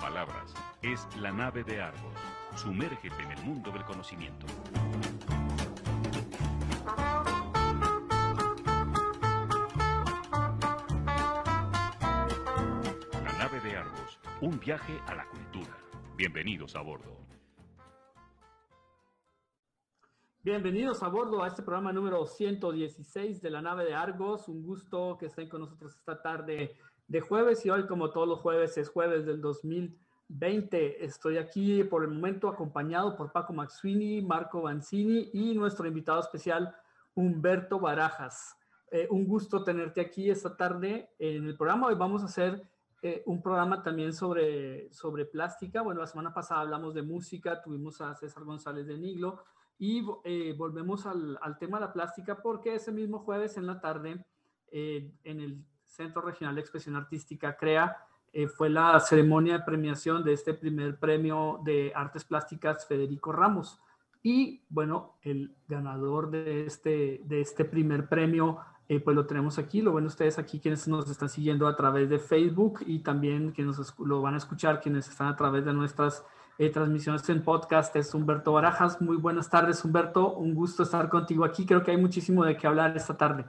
palabras. Es la nave de Argos. Sumérgete en el mundo del conocimiento. La nave de Argos. Un viaje a la cultura. Bienvenidos a bordo. Bienvenidos a bordo a este programa número 116 de la nave de Argos. Un gusto que estén con nosotros esta tarde de jueves y hoy como todos los jueves es jueves del 2020. Estoy aquí por el momento acompañado por Paco Maxwini, Marco Banzini y nuestro invitado especial Humberto Barajas. Eh, un gusto tenerte aquí esta tarde en el programa. Hoy vamos a hacer eh, un programa también sobre, sobre plástica. Bueno, la semana pasada hablamos de música, tuvimos a César González de Niglo y eh, volvemos al, tema de la plástica porque ese mismo jueves en la tarde en el Centro Regional de Expresión Artística CREA eh, fue la ceremonia de premiación de este primer premio de artes plásticas Federico Ramos. Y bueno, el ganador de este, de este primer premio, pues lo tenemos aquí. Lo ven ustedes aquí, quienes nos están siguiendo a través de Facebook y también quienes lo van a escuchar, quienes están a través de nuestras eh, transmisiones en podcast es Humberto Barajas. Muy buenas tardes, Humberto. Un gusto estar contigo aquí. Creo que hay muchísimo de qué hablar esta tarde.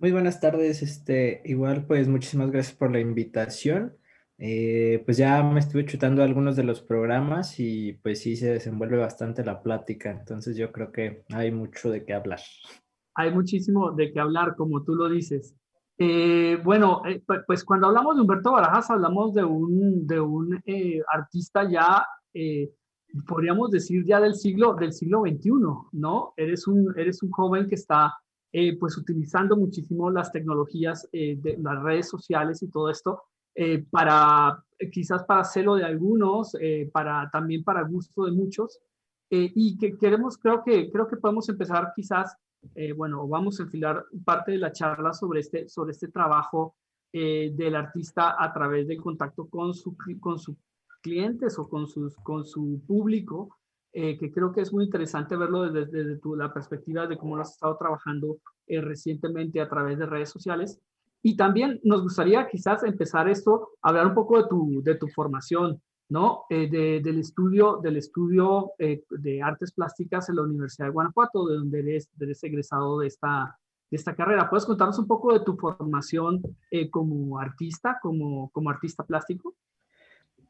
Muy buenas tardes. Este, igual, pues muchísimas gracias por la invitación. Eh, pues ya me estuve chutando algunos de los programas y pues sí se desenvuelve bastante la plática. Entonces yo creo que hay mucho de qué hablar. Hay muchísimo de qué hablar, como tú lo dices. Eh, bueno, eh, pues cuando hablamos de Humberto Barajas, hablamos de un, de un eh, artista ya, podríamos decir ya del siglo, del siglo XXI, ¿no? Eres un, eres un joven que está pues utilizando muchísimo las tecnologías de las redes sociales y todo esto para, quizás para celo de algunos, para, también para gusto de muchos, y que queremos, creo que, creo que podemos empezar quizás eh, bueno, vamos a enfilar parte de la charla sobre este, sobre este trabajo eh, del artista a través del contacto con, su, con sus clientes o con, sus, con su público, eh, que creo que es muy interesante verlo desde, desde tu, la perspectiva de cómo lo has estado trabajando recientemente a través de redes sociales. Y también nos gustaría quizás empezar esto, hablar un poco de tu, de tu formación. ¿no? Eh, del estudio, del estudio eh, de artes plásticas en la Universidad de Guanajuato, de donde eres, eres egresado de esta, de esta carrera. ¿Puedes contarnos un poco de tu formación eh, como artista, como, como artista plástico?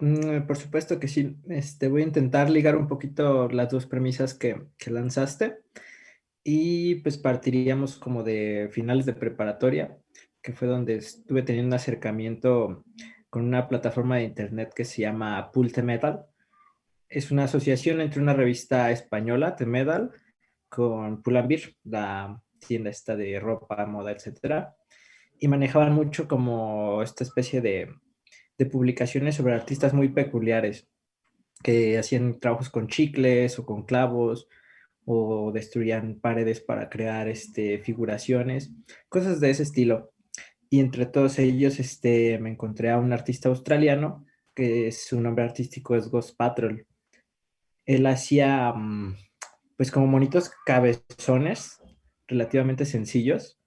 Mm, por supuesto que sí. Este, voy a intentar ligar un poquito las dos premisas que, lanzaste y pues partiríamos como de finales de preparatoria, que fue donde estuve teniendo un acercamiento con una plataforma de internet que se llama Pulte Metal. Es una asociación entre una revista española, The Metal, con Pull&Bear, la tienda esta de ropa, moda, etc. Y manejaban mucho como esta especie de, de publicaciones sobre artistas muy peculiares que hacían trabajos con chicles o con clavos o destruían paredes para crear este, figuraciones, cosas de ese estilo y entre todos ellos este, me encontré a un artista australiano que su nombre artístico es Ghost Patrol. Él hacía mm, pues como monitos cabezones relativamente sencillos,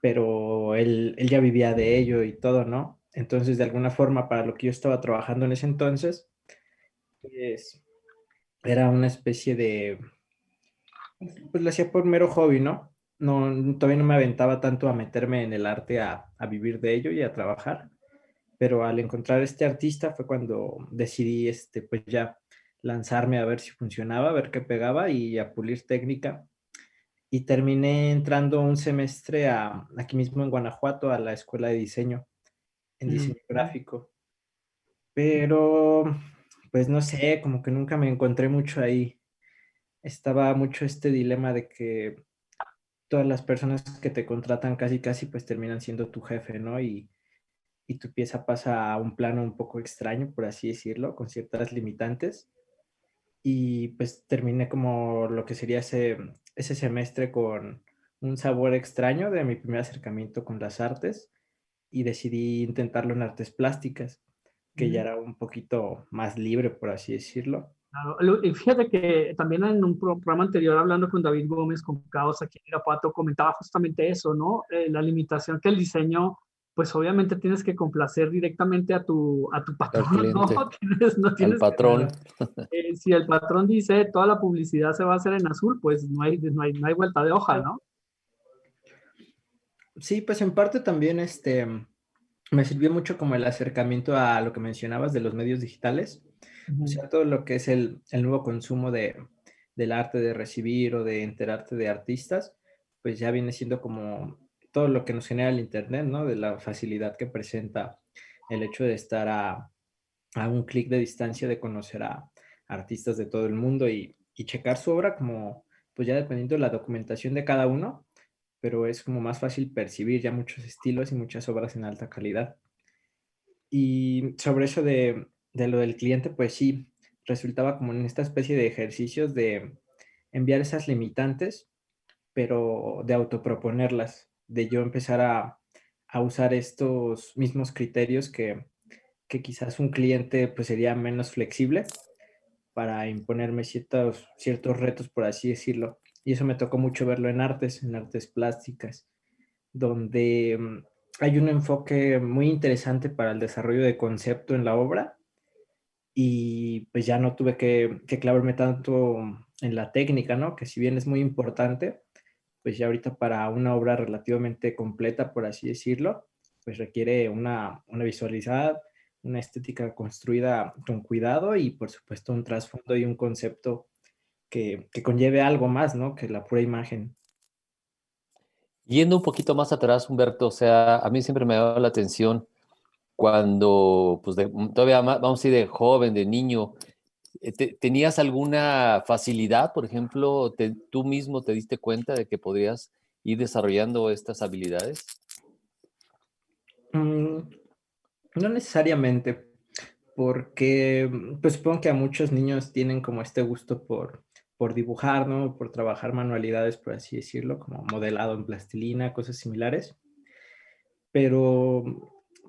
pero él, él ya vivía de ello y todo, ¿no? Entonces, de alguna forma, para lo que yo estaba trabajando en ese entonces, pues era una especie de, pues lo hacía por mero hobby, ¿no? no, todavía no me aventaba tanto a meterme en el arte, a, vivir de ello y a trabajar, pero al encontrar este artista fue cuando decidí, este, pues ya lanzarme a ver si funcionaba, a ver qué pegaba y a pulir técnica. Y terminé entrando un semestre a, aquí mismo en Guanajuato a la escuela de diseño, en diseño gráfico. Pero, pues no sé, como que nunca me encontré mucho ahí. Estaba mucho este dilema de que todas las personas que te contratan casi casi pues terminan siendo tu jefe, ¿no? Y, y tu pieza pasa a un plano un poco extraño, por así decirlo, con ciertas limitantes. Y pues terminé como lo que sería ese, ese semestre con un sabor extraño de mi primer acercamiento con las artes y decidí intentarlo en artes plásticas, que ya era un poquito más libre, por así decirlo. Y fíjate que también en un programa anterior hablando con David Gómez, con Caos aquí en Irapuato, comentaba justamente eso, ¿no? Eh, la limitación que el diseño pues obviamente tienes que complacer directamente a tu, a tu patrón, ¿no? Tienes, no tienes patrón. Eh, si el patrón dice toda la publicidad se va a hacer en azul, pues no hay, no hay, no hay vuelta de hoja, ¿no? Sí, pues en parte también este, me sirvió mucho como el acercamiento a lo que mencionabas de los medios digitales, o sea, todo lo que es el, el nuevo consumo de, del arte de recibir o de enterarte de artistas, pues ya viene siendo como todo lo que nos genera el Internet, ¿no? De la facilidad que presenta el hecho de estar a, un clic de distancia de conocer a artistas de todo el mundo y, checar su obra como, pues ya dependiendo de la documentación de cada uno, pero es como más fácil percibir ya muchos estilos y muchas obras en alta calidad. Y sobre eso de, de lo del cliente, pues sí, resultaba como en esta especie de ejercicios de enviar esas limitantes, pero de autoproponerlas de yo empezar a, usar estos mismos criterios que, quizás un cliente pues sería menos flexible para imponerme ciertos, ciertos retos, por así decirlo. Y eso me tocó mucho verlo en artes, en artes plásticas, donde mm, hay un enfoque muy interesante para el desarrollo de concepto en la obra y pues ya no tuve que, que clavarme tanto en la técnica, ¿no? Que si bien es muy importante, pues ya ahorita para una obra relativamente completa, por así decirlo, pues requiere una, una visualidad, una estética construida con cuidado y por supuesto un trasfondo y un concepto que, que, conlleve algo más, ¿no? Que la pura imagen. Yendo un poquito más atrás, Humberto, o sea, a mí siempre me ha dado la atención cuando, pues todavía vamos a ir de joven, de niño, eh, ¿Tenías alguna facilidad, por ejemplo, tú mismo te diste cuenta de que podrías ir desarrollando estas habilidades? Mm, no necesariamente, porque pues supongo que a muchos niños tienen como este gusto por, por dibujar, ¿no? Por trabajar manualidades, por así decirlo, como modelado en plastilina, cosas similares. Pero,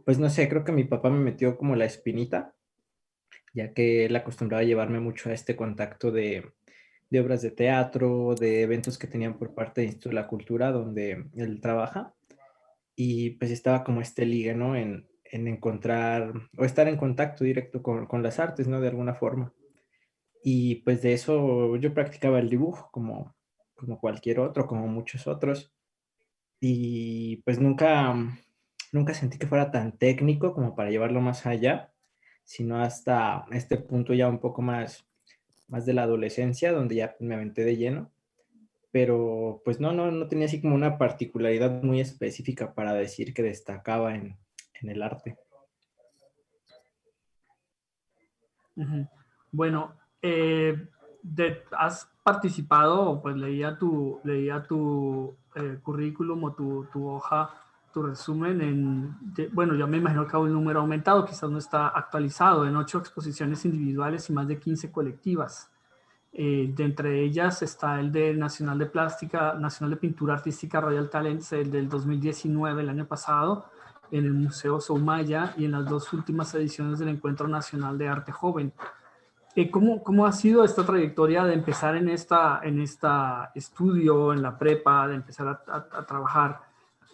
pues no sé, creo que mi papá me metió como la espinita ya que él acostumbraba a llevarme mucho a este contacto de, obras de teatro, de eventos que tenían por parte del Instituto de la Cultura, donde él trabaja. Y pues estaba como este liga, ¿no? En, encontrar o estar en contacto directo con, las artes, ¿no? De alguna forma. Y pues de eso yo practicaba el dibujo como, como cualquier otro, como muchos otros. Y pues nunca, nunca sentí que fuera tan técnico como para llevarlo más allá sino hasta este punto ya un poco más, más de la adolescencia, donde ya me aventé de lleno. Pero pues no, no, no tenía así como una particularidad muy específica para decir que destacaba en, el arte. Bueno, eh, has participado, pues leía tu, leía tu eh, currículum o tu, tu hoja resumen en, bueno, yo me imagino que un número aumentado, quizás no está actualizado, en ocho exposiciones individuales y más de 15 colectivas. Eh, de entre ellas está el de Nacional de Plástica, Nacional de Pintura Artística Royal Talents, el del 2019, el año pasado, en el Museo Soumaya y en las dos últimas ediciones del Encuentro Nacional de Arte Joven. Eh, ¿cómo, ¿Cómo ha sido esta trayectoria de empezar en esta, en esta estudio, en la prepa, de empezar a, a trabajar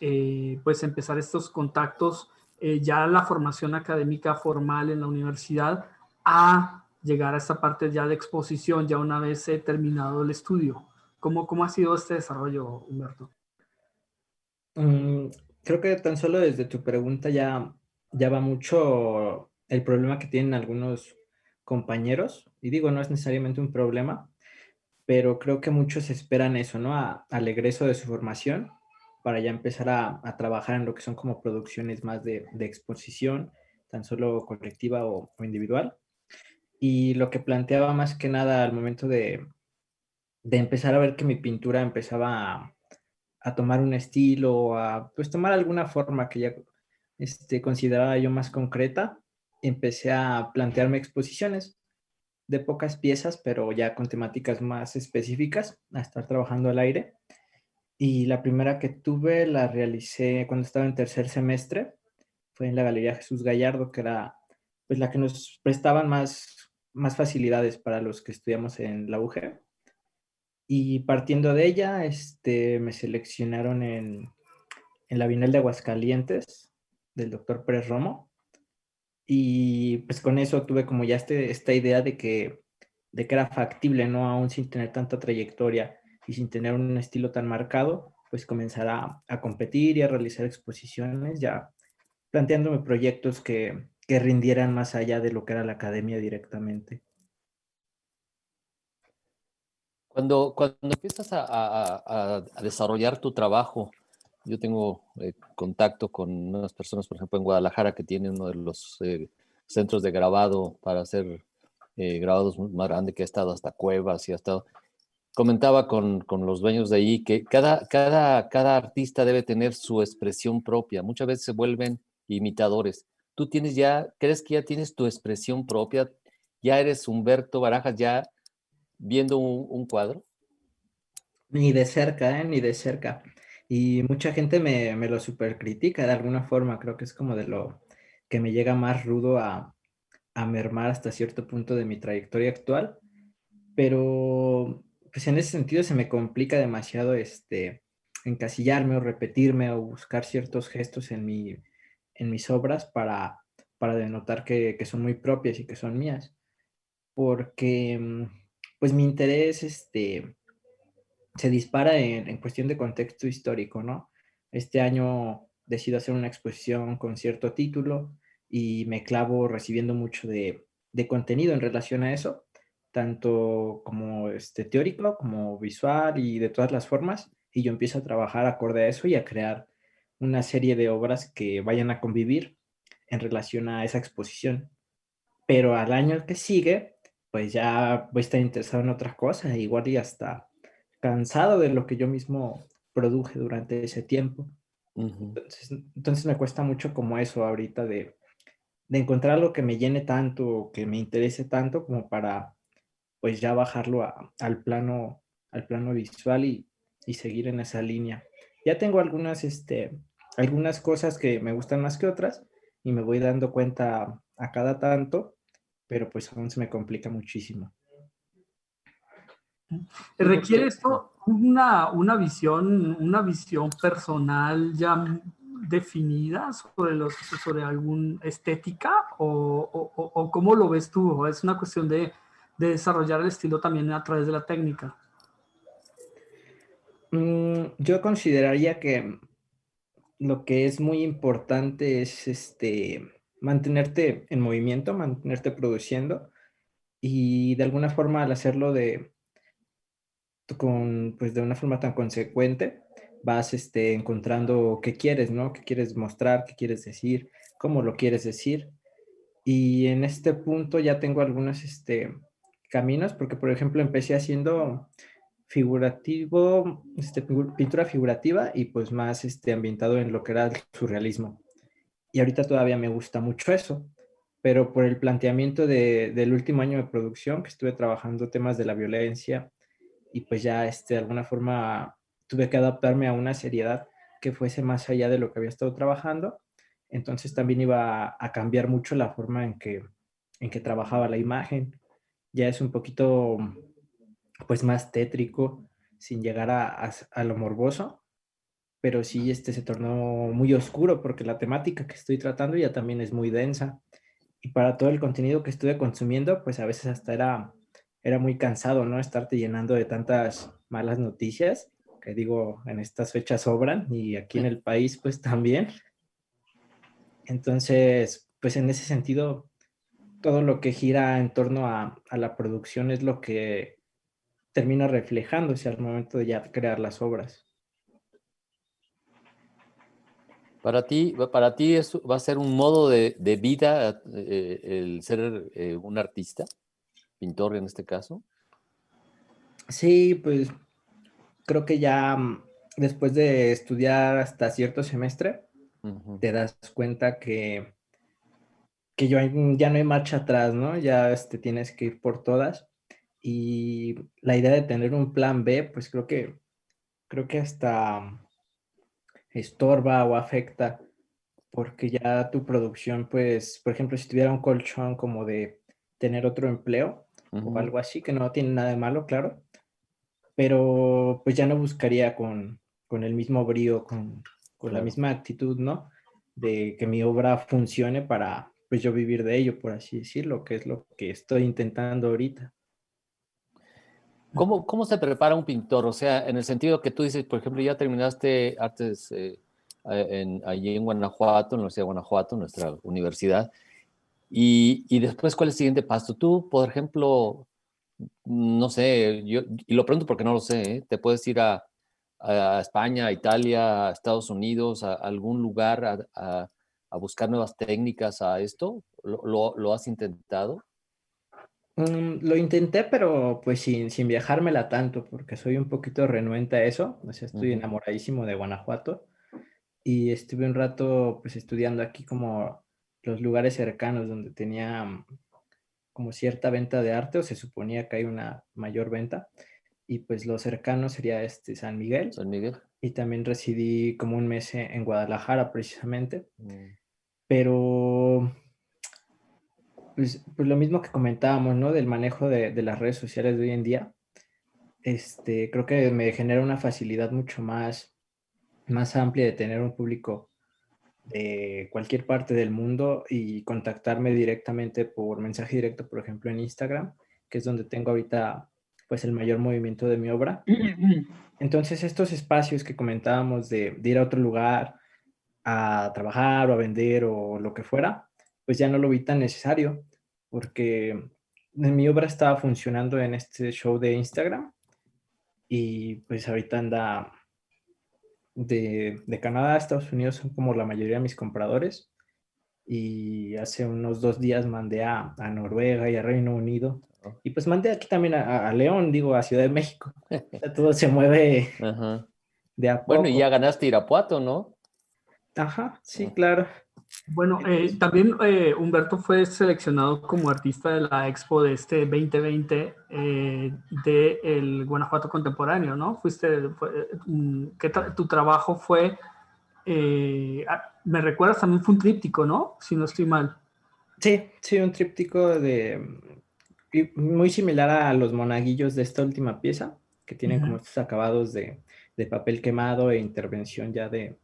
eh, pues empezar estos contactos, eh, ya la formación académica formal en la universidad, a llegar a esta parte ya de exposición, ya una vez terminado el estudio. ¿Cómo, cómo ha sido este desarrollo, Humberto? Mm, creo que tan solo desde tu pregunta ya, ya va mucho el problema que tienen algunos compañeros, y digo, no es necesariamente un problema, pero creo que muchos esperan eso, ¿no? al egreso de su formación, para ya empezar a, trabajar en lo que son como producciones más de, exposición, tan solo colectiva o, individual. Y lo que planteaba más que nada al momento de, empezar a ver que mi pintura empezaba a, tomar un estilo, a pues tomar alguna forma que ya este, consideraba yo más concreta, empecé a plantearme exposiciones de pocas piezas, pero ya con temáticas más específicas, a estar trabajando al aire. Y la primera que tuve la realicé cuando estaba en tercer semestre. Fue en la Galería Jesús Gallardo, que era pues la que nos prestaban más, más facilidades para los que estudiamos en la UG. Y partiendo de ella, este, me seleccionaron en, en la Bienal de Aguascalientes del doctor Pérez Romo. Y pues con eso tuve como ya este, esta idea de que, de que era factible, ¿no? Aún sin tener tanta trayectoria y sin tener un estilo tan marcado, pues comenzar a, a competir y a realizar exposiciones, ya planteándome proyectos que, que rindieran más allá de lo que era la academia directamente. Cuando, cuando empiezas a, a, a desarrollar tu trabajo, yo tengo eh, contacto con unas personas, por ejemplo, en Guadalajara, que tienen uno de los eh, centros de grabado para hacer eh, grabados más grande que ha estado hasta cuevas y ha estado. Comentaba con, con, los dueños de ahí que cada, cada, cada artista debe tener su expresión propia. Muchas veces se vuelven imitadores. Tú tienes ya, crees que ya tienes tu expresión propia, ya eres Humberto Barajas, ya viendo un, un cuadro. Ni de cerca, ¿eh? ni de cerca. Y mucha gente me, me lo supercritica de alguna forma, creo que es como de lo que me llega más rudo a, a mermar hasta cierto punto de mi trayectoria actual, pero pues en ese sentido se me complica demasiado este encasillarme o repetirme o buscar ciertos gestos en, mi, en mis obras para, para denotar que, que, son muy propias y que son mías. Porque mm, pues mi interés este, se dispara en, cuestión de contexto histórico, ¿no? Este año decido hacer una exposición con cierto título y me clavo recibiendo mucho de, contenido en relación a eso, tanto como este, teórico, como visual y de todas las formas, y yo empiezo a trabajar acorde a eso y a crear una serie de obras que vayan a convivir en relación a esa exposición. Pero al año que sigue, pues ya voy a estar interesado en otras cosas, igual y hasta cansado de lo que yo mismo produje durante ese tiempo. entonces, me cuesta mucho como eso ahorita de, de encontrar algo que me llene tanto, que me interese tanto como para pues ya bajarlo al, plano, al plano visual y, y, seguir en esa línea. Ya tengo algunas, este, algunas cosas que me gustan más que otras y me voy dando cuenta a cada tanto, pero pues aún se me complica muchísimo. ¿Requiere esto una, una, visión, una visión personal ya definida sobre, los, sobre alguna estética o, o, o, cómo lo ves tú? ¿Es una cuestión de, de, desarrollar el estilo también a través de la técnica? Mm, yo consideraría que lo que es muy importante es este, mantenerte en movimiento, mantenerte produciendo y de alguna forma al hacerlo de, con, pues de una forma tan consecuente, vas este, encontrando qué quieres, ¿no? ¿Qué quieres mostrar? ¿Qué quieres decir? ¿Cómo lo quieres decir? Y en este punto ya tengo algunos este, caminos, porque por ejemplo empecé haciendo figurativo, este, pintura figurativa y pues más este, ambientado en lo que era el surrealismo. Y ahorita todavía me gusta mucho eso, pero por el planteamiento de, del último año de producción, que estuve trabajando temas de la violencia, y pues ya este, de alguna forma tuve que adaptarme a una seriedad que fuese más allá de lo que había estado trabajando. Entonces también iba a, cambiar mucho la forma en que, en que trabajaba la imagen. Ya es un poquito pues más tétrico, sin llegar a, a, lo morboso, pero sí este se tornó muy oscuro porque la temática que estoy tratando ya también es muy densa. Y para todo el contenido que estuve consumiendo, pues a veces hasta era era muy cansado, ¿no? Estarte llenando de tantas malas noticias, que digo, en estas fechas sobran y aquí en el país pues también. Entonces, pues en ese sentido, todo lo que gira en torno a, la producción es lo que termina reflejándose al momento de ya crear las obras. Para ti, para ti va a ser un modo de, de vida eh, el ser eh, un artista pintor en este caso? Sí, pues creo que ya mm, después de estudiar hasta cierto semestre, te das cuenta que, que yo, ya no hay marcha atrás, ¿no? Ya este, tienes que ir por todas. Y la idea de tener un plan B, pues creo que, creo que hasta estorba o afecta, porque ya tu producción, pues, por ejemplo, si tuviera un colchón como de tener otro empleo, o algo así, que no tiene nada de malo, claro, pero pues ya no buscaría con, con el mismo brío, con, con la misma actitud, ¿no? de que mi obra funcione para pues yo vivir de ello, por así decirlo, que es lo que estoy intentando ahorita. ¿Cómo, ¿Cómo se prepara un pintor? O sea, en el sentido que tú dices, por ejemplo, ya terminaste artes eh, en, allí en Guanajuato, en la Universidad de Guanajuato, nuestra universidad, y, y, después, ¿cuál es el siguiente paso? Tú, por ejemplo, no sé, yo, y lo pregunto porque no lo sé, ¿eh? te puedes ir a, a, España, a Italia, a Estados Unidos, a, algún lugar a, a, buscar nuevas técnicas a esto? ¿Lo, lo, lo has intentado? Mm, lo intenté, pero pues sin, sin viajármela tanto, porque soy un poquito renuente a eso. O sea, estoy enamoradísimo de Guanajuato y estuve un rato pues estudiando aquí como los lugares cercanos donde tenía mm, como cierta venta de arte o se suponía que hay una mayor venta y pues lo cercano sería este San Miguel. San Miguel. Y también residí como un mes en Guadalajara precisamente. Mm. Pero pues, pues, lo mismo que comentábamos, ¿no? Del manejo de, de, las redes sociales de hoy en día. Este, creo que me genera una facilidad mucho más, más amplia de tener un público de cualquier parte del mundo y contactarme directamente por mensaje directo, por ejemplo, en Instagram, que es donde tengo ahorita pues el mayor movimiento de mi obra. Entonces, estos espacios que comentábamos de, de ir a otro lugar a trabajar o a vender o lo que fuera, pues ya no lo vi tan necesario, porque mi obra estaba funcionando en este show de Instagram y pues ahorita anda de, Canadá a Estados Unidos son como la mayoría de mis compradores y hace unos dos días mandé a, Noruega y a Reino Unido y pues mandé aquí también a, León, digo, a Ciudad de México. todo se mueve de a poco. Bueno, y ya ganaste Irapuato, ¿no? Ajá, sí, claro. Bueno, eh, también eh, Humberto fue seleccionado como artista de la expo de este 2020 eh, del Guanajuato Contemporáneo, ¿no? Fuiste, mm, ¿qué tu trabajo fue, ah, me recuerdas, también fue un tríptico, ¿no? Si no estoy mal. Sí, sí, un tríptico de muy similar a los monaguillos de esta última pieza, que tienen como estos acabados de, de papel quemado e intervención ya de,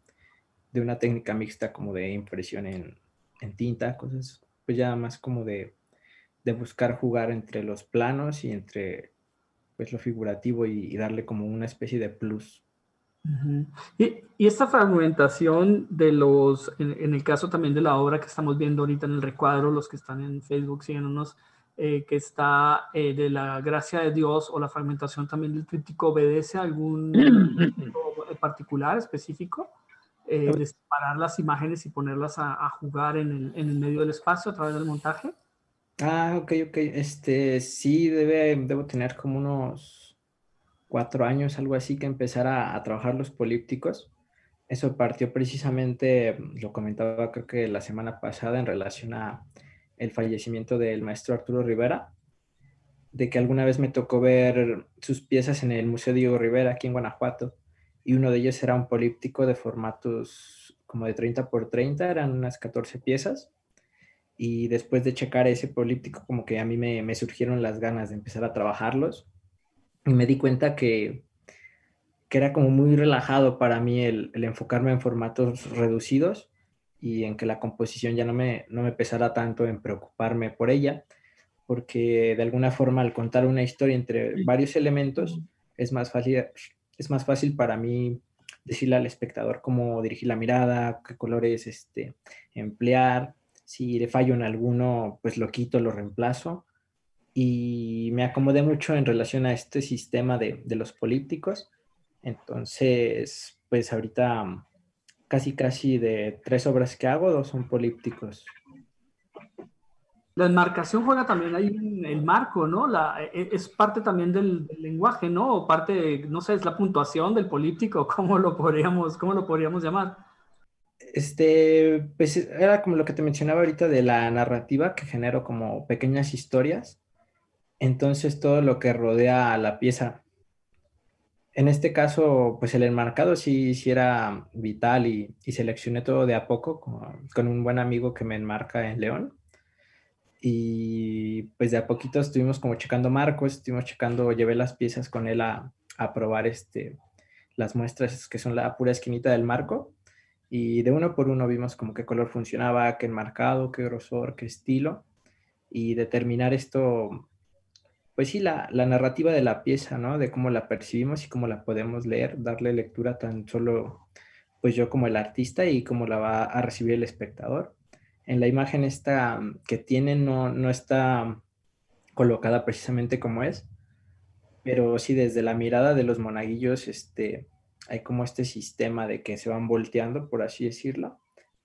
de una técnica mixta como de impresión en, tinta, cosas pues ya más como de, buscar jugar entre los planos y entre pues lo figurativo y, darle como una especie de plus. y, esta fragmentación de los, en, el caso también de la obra que estamos viendo ahorita en el recuadro, los que están en Facebook, síganos, eh, que está eh, de la gracia de Dios o la fragmentación también del tríptico, ¿obedece a algún particular, específico? Eh, de separar las imágenes y ponerlas a, jugar en el, en el, medio del espacio a través del montaje? Ah, ok, ok. Este, sí, debe, debo tener como unos cuatro años, algo así, que empezar a, a trabajar los polípticos. Eso partió precisamente, lo comentaba creo que la semana pasada en relación a el fallecimiento del maestro Arturo Rivera, de que alguna vez me tocó ver sus piezas en el Museo Diego Rivera aquí en Guanajuato y uno de ellos era un políptico de formatos como de 30 por 30, eran unas 14 piezas. Y después de checar ese políptico, como que a mí me, me surgieron las ganas de empezar a trabajarlos. Y me di cuenta que, que era como muy relajado para mí el, el, enfocarme en formatos reducidos y en que la composición ya no me, no me pesara tanto en preocuparme por ella, porque de alguna forma al contar una historia entre varios elementos es más fácil es más fácil para mí decirle al espectador cómo dirigir la mirada, qué colores este, emplear. Si le fallo en alguno, pues lo quito, lo reemplazo. Y me acomodé mucho en relación a este sistema de, de los polípticos. Entonces, pues ahorita casi casi de tres obras que hago, dos son polípticos. La enmarcación juega también ahí en el marco, ¿no? La, e, es parte también del, lenguaje, ¿no? O parte, no sé, es la puntuación del político, ¿cómo lo podríamos, cómo lo podríamos llamar? Este, pues era como lo que te mencionaba ahorita de la narrativa que genero como pequeñas historias. Entonces todo lo que rodea a la pieza. En este caso, pues el enmarcado sí, sí era vital y, y seleccioné todo de a poco con, con un buen amigo que me enmarca en León y pues de a poquito estuvimos como checando marcos, estuvimos checando, llevé las piezas con él a, a probar este, las muestras que son la pura esquinita del marco Y de uno por uno vimos como qué color funcionaba, qué enmarcado, qué grosor, qué estilo. Y determinar esto, pues sí, la, la narrativa de la pieza, ¿no? De cómo la percibimos y cómo la podemos leer, darle lectura tan solo, pues yo como el artista y cómo la va a recibir el espectador. En la imagen esta que tiene no, no está colocada precisamente como es, pero sí desde la mirada de los monaguillos, este, hay como este sistema de que se van volteando, por así decirlo,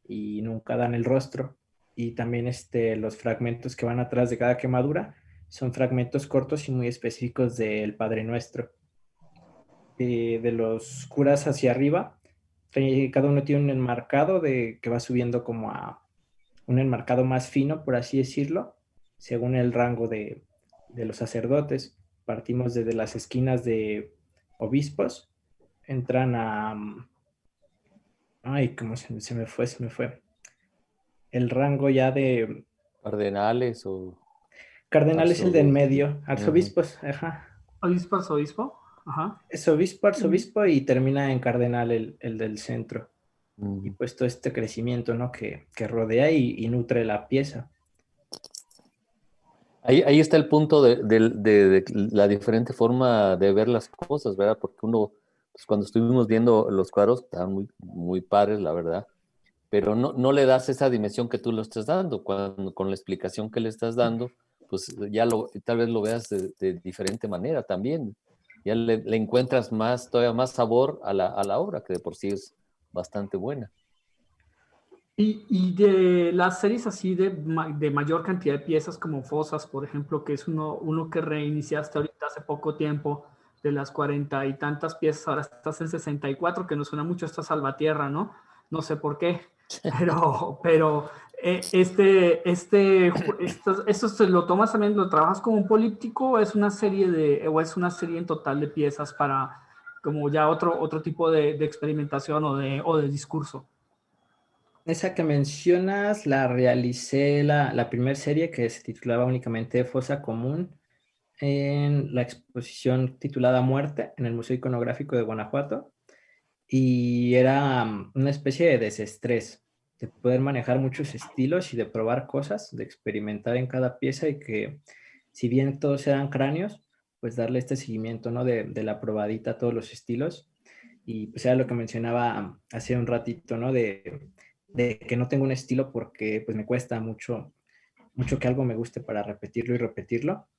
y nunca dan el rostro. Y también este, los fragmentos que van atrás de cada quemadura son fragmentos cortos y muy específicos del Padre Nuestro. Eh, de los curas hacia arriba, eh, cada uno tiene un enmarcado de, que va subiendo como a un enmarcado más fino, por así decirlo, según el rango de, de los sacerdotes. Partimos desde las esquinas de obispos entran a... Ay, ¿cómo se, me fue? Se me fue. El rango ya de... Cardenales o... Cardenales es el de en medio. Arzobispos, ajá. Obispo, arzobispo. Ajá. Es obispo, arzobispo y termina en cardenal el, el del centro. Y pues todo este crecimiento, ¿no? Que, que rodea y, nutre la pieza. Ahí, ahí está el punto de, de, de, la diferente forma de ver las cosas, ¿verdad? Porque uno pues cuando estuvimos viendo los cuadros, estaban muy, muy padres, la verdad, pero no, no le das esa dimensión que tú lo estás dando, cuando, con la explicación que le estás dando, pues ya lo, tal vez lo veas de, diferente manera también, ya le, encuentras más, todavía más sabor a la, a la, obra, que de por sí es bastante buena. Y, y de las series así de, de, mayor cantidad de piezas como Fosas, por ejemplo, que es uno, uno que reiniciaste ahorita hace poco tiempo, de las cuarenta y tantas piezas, ahora estás en 64, que no suena mucho esta salvatierra, ¿no? No sé por qué, pero, pero eh, este, este, esto, esto lo tomas también, lo trabajas como un políptico o es una serie de, o es una serie en total de piezas para como ya otro, otro tipo de, experimentación o de, discurso. Esa que mencionas la realicé la, la primera serie que se titulaba únicamente Fosa Común en la exposición titulada Muerte en el Museo Iconográfico de Guanajuato y era mm, una especie de desestrés, de poder manejar muchos estilos y de probar cosas, de experimentar en cada pieza y que si bien todos eran cráneos, pues darle este seguimiento, ¿no? De, de la probadita a todos los estilos y pues era lo que mencionaba hace un ratito, ¿no? De, de que no tengo un estilo porque pues me cuesta mucho, mucho que algo me guste para repetirlo y repetirlo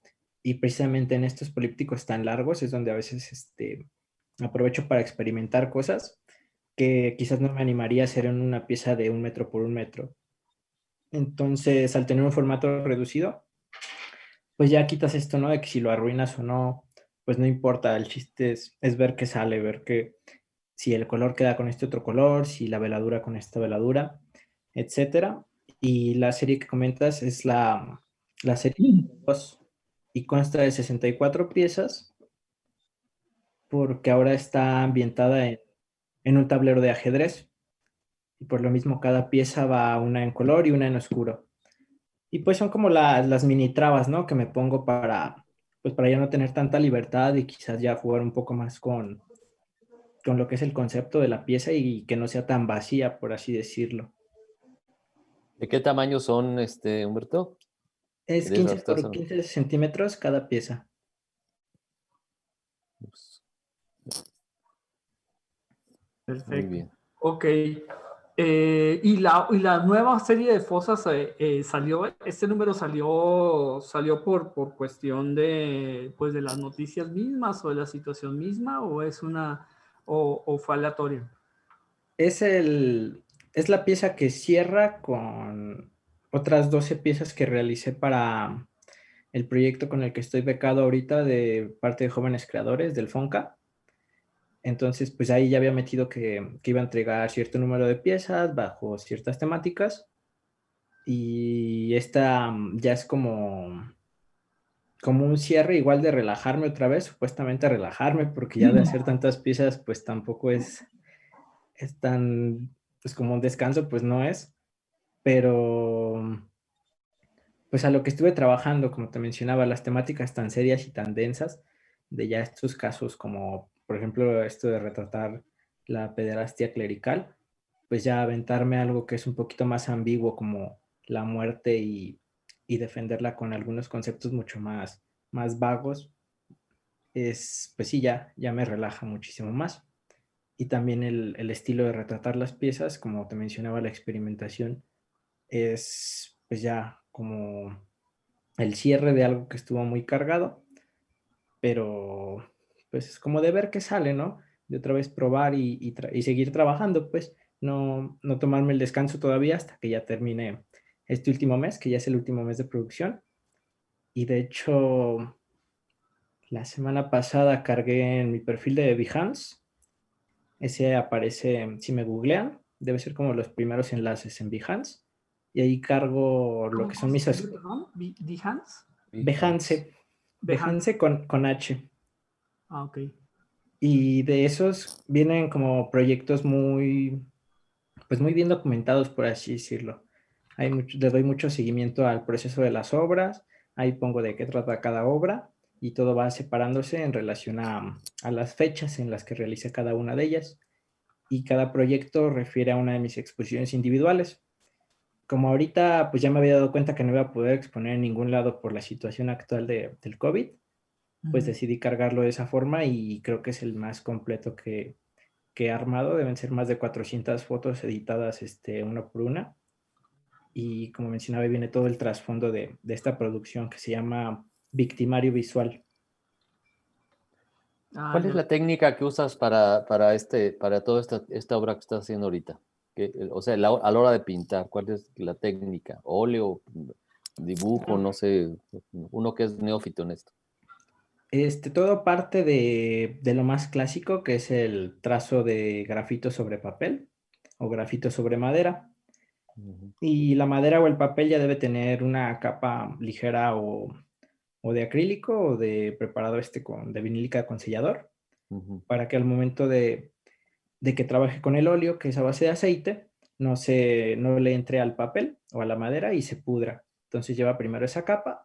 y precisamente en estos polípticos tan largos es donde a veces este, aprovecho para experimentar cosas que quizás no me animaría a hacer en una pieza de un metro por un metro. Entonces, al tener un formato reducido, pues ya quitas esto, ¿no? De que si lo arruinas o no, pues no importa, el chiste es, es ver qué sale, ver que si el color queda con este otro color, si la veladura con esta veladura, etcétera. Y la serie que comentas es la, la serie 2 y consta de 64 piezas porque ahora está ambientada en, un tablero de ajedrez y por lo mismo cada pieza va una en color y una en oscuro. Y pues son como las mini trabas, ¿no? Que me pongo para, pues para ya no tener tanta libertad y quizás ya jugar un poco más con, con lo que es el concepto de la pieza y que no sea tan vacía, por así decirlo. ¿De qué tamaño son, este, Humberto? Es 15 por 15 centímetros cada pieza. Perfecto. Ok. Eh, y, la, y la nueva serie de fosas eh, eh, salió, este número salió, salió por, por cuestión de, pues de las noticias mismas o de la situación misma o es una, o, o fue? Es el, es la pieza que cierra con otras 12 piezas que realicé para el proyecto con el que estoy becado ahorita de parte de jóvenes creadores del FONCA. Entonces, pues ahí ya había metido que, iba a entregar cierto número de piezas bajo ciertas temáticas. Y esta mm, ya es como, como un cierre igual de relajarme otra vez, supuestamente relajarme, porque ya de hacer tantas piezas, pues tampoco es, es tan, pues como un descanso, pues no es pero pues a lo que estuve trabajando, como te mencionaba, las temáticas tan serias y tan densas de ya estos casos como, por ejemplo, esto de retratar la pederastia clerical, pues ya aventarme algo que es un poquito más ambiguo como la muerte y, defenderla con algunos conceptos mucho más, más vagos, es, pues sí, ya, ya me relaja muchísimo más. Y también el, el estilo de retratar las piezas, como te mencionaba, la experimentación, es pues ya como el cierre de algo que estuvo muy cargado, pero pues es como de ver qué sale, ¿no? De otra vez probar y, y, seguir trabajando, pues no, no tomarme el descanso todavía hasta que ya termine este último mes, que ya es el último mes de producción. Y de hecho, la semana pasada cargué en mi perfil de Behance. Ese aparece, si me googlean, debe ser como los primeros enlaces en Behance y ahí cargo lo que son mis... ¿Behance? Behance. Behance con, con H. Ah, ok. Y de esos vienen como proyectos muy, pues muy bien documentados, por así decirlo. Hay mucho, le doy mucho seguimiento al proceso de las obras, ahí pongo de qué trata cada obra y todo va separándose en relación a, a las fechas en las que realice cada una de ellas. Y cada proyecto refiere a una de mis exposiciones individuales como ahorita pues ya me había dado cuenta que no iba a poder exponer en ningún lado por la situación actual de, del COVID, pues decidí cargarlo de esa forma y creo que es el más completo que, que he armado. Deben ser más de 400 fotos editadas este, una por una. Y como mencionaba, viene todo el trasfondo de, de esta producción que se llama Victimario Visual. Ah, ¿Cuál es la técnica que usas para, para, este, para toda esta, esta obra que estás haciendo ahorita? o sea, a la hora de pintar, ¿cuál es la técnica? ¿Óleo, dibujo, no sé, uno que es neófito en esto? Este, todo parte de, lo más clásico, que es el trazo de grafito sobre papel o grafito sobre madera. Y la madera o el papel ya debe tener una capa ligera o, de acrílico o de preparado este con, de vinílica con sellador, para que al momento de, de que trabaje con el óleo, que es a base de aceite, no, se, no le entre al papel o a la madera y se pudra. Entonces lleva primero esa capa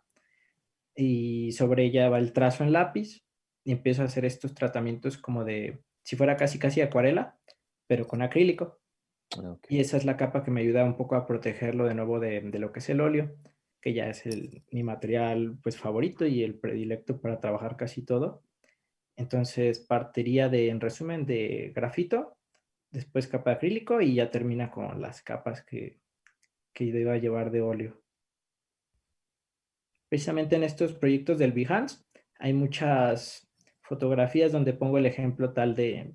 y sobre ella va el trazo en lápiz y empiezo a hacer estos tratamientos como de, si fuera casi casi acuarela, pero con acrílico. Y esa es la capa que me ayuda un poco a protegerlo de nuevo de, de lo que es el óleo, que ya es el, mi material pues favorito y el predilecto para trabajar casi todo. Entonces partiría de, en resumen, de grafito, después capa de acrílico y ya termina con las capas que, que iba a llevar de óleo. Precisamente en estos proyectos del Behance hay muchas fotografías donde pongo el ejemplo tal de,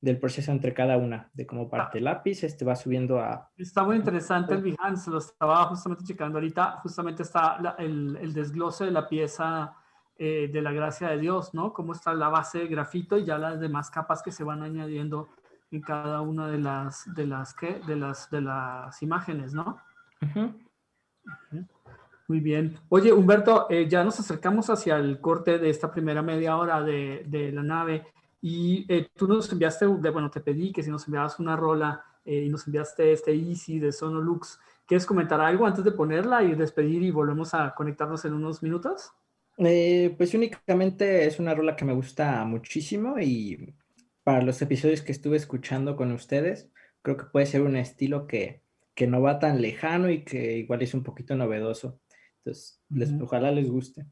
del proceso entre cada una, de cómo parte el lápiz, este va subiendo a... Está muy interesante el Behance, lo estaba justamente checando ahorita, justamente está el, el desglose de la pieza eh, de la gracia de Dios, ¿no? Cómo está la base de grafito y ya las demás capas que se van añadiendo en cada una de las, de las, ¿qué? De las, de las imágenes, ¿no? Muy bien. Oye, Humberto, eh, ya nos acercamos hacia el corte de esta primera media hora de, de la nave y eh, tú nos enviaste, bueno, te pedí que si nos enviabas una rola y nos enviaste este Easy de Sonolux. ¿Quieres comentar algo antes de ponerla y despedir y volvemos a conectarnos en unos minutos? Eh, pues únicamente es una rola que me gusta muchísimo y para los episodios que estuve escuchando con ustedes, creo que puede ser un estilo que, que no va tan lejano y que igual es un poquito novedoso. Entonces, les, ojalá les guste.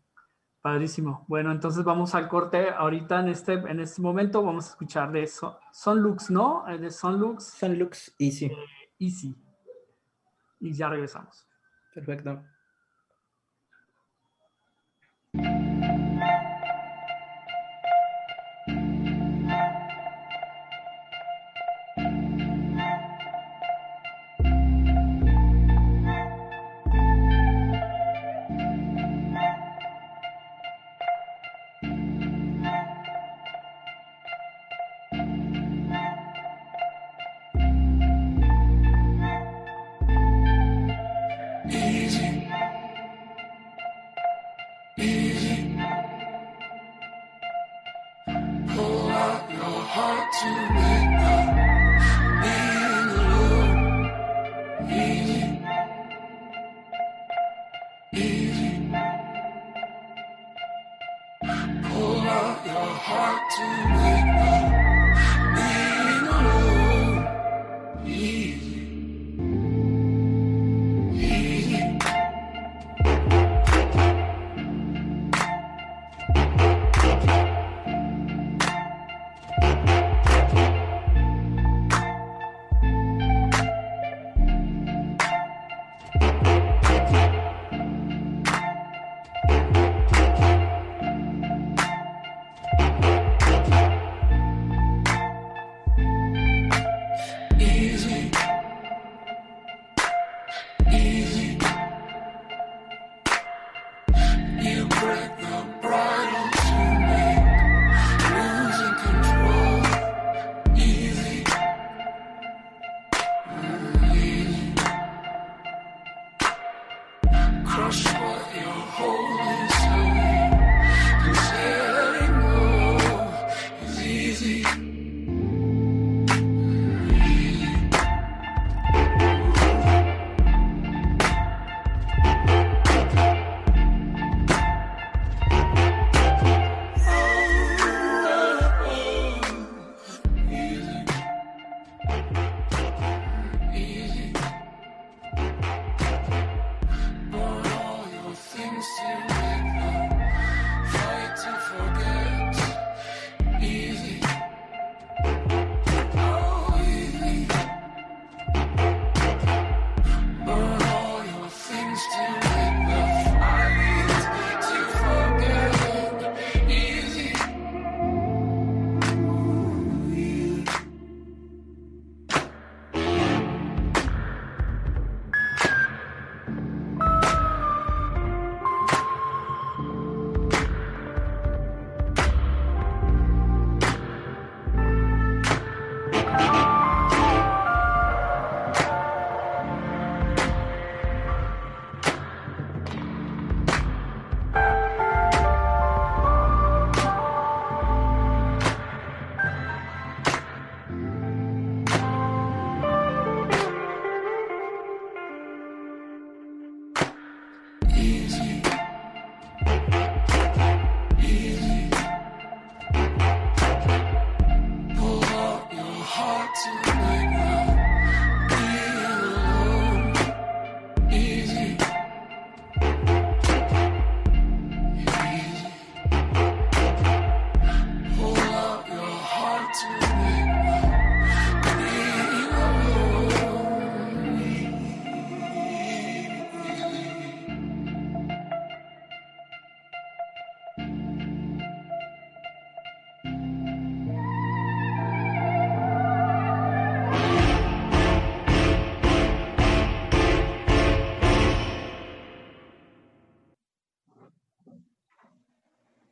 Padrísimo. Bueno, entonces vamos al corte. Ahorita en este, en este momento vamos a escuchar de Son, Lux, ¿no? Eh, de Son Lux. Son Lux Easy. Eh, easy. Y ya regresamos. Perfecto.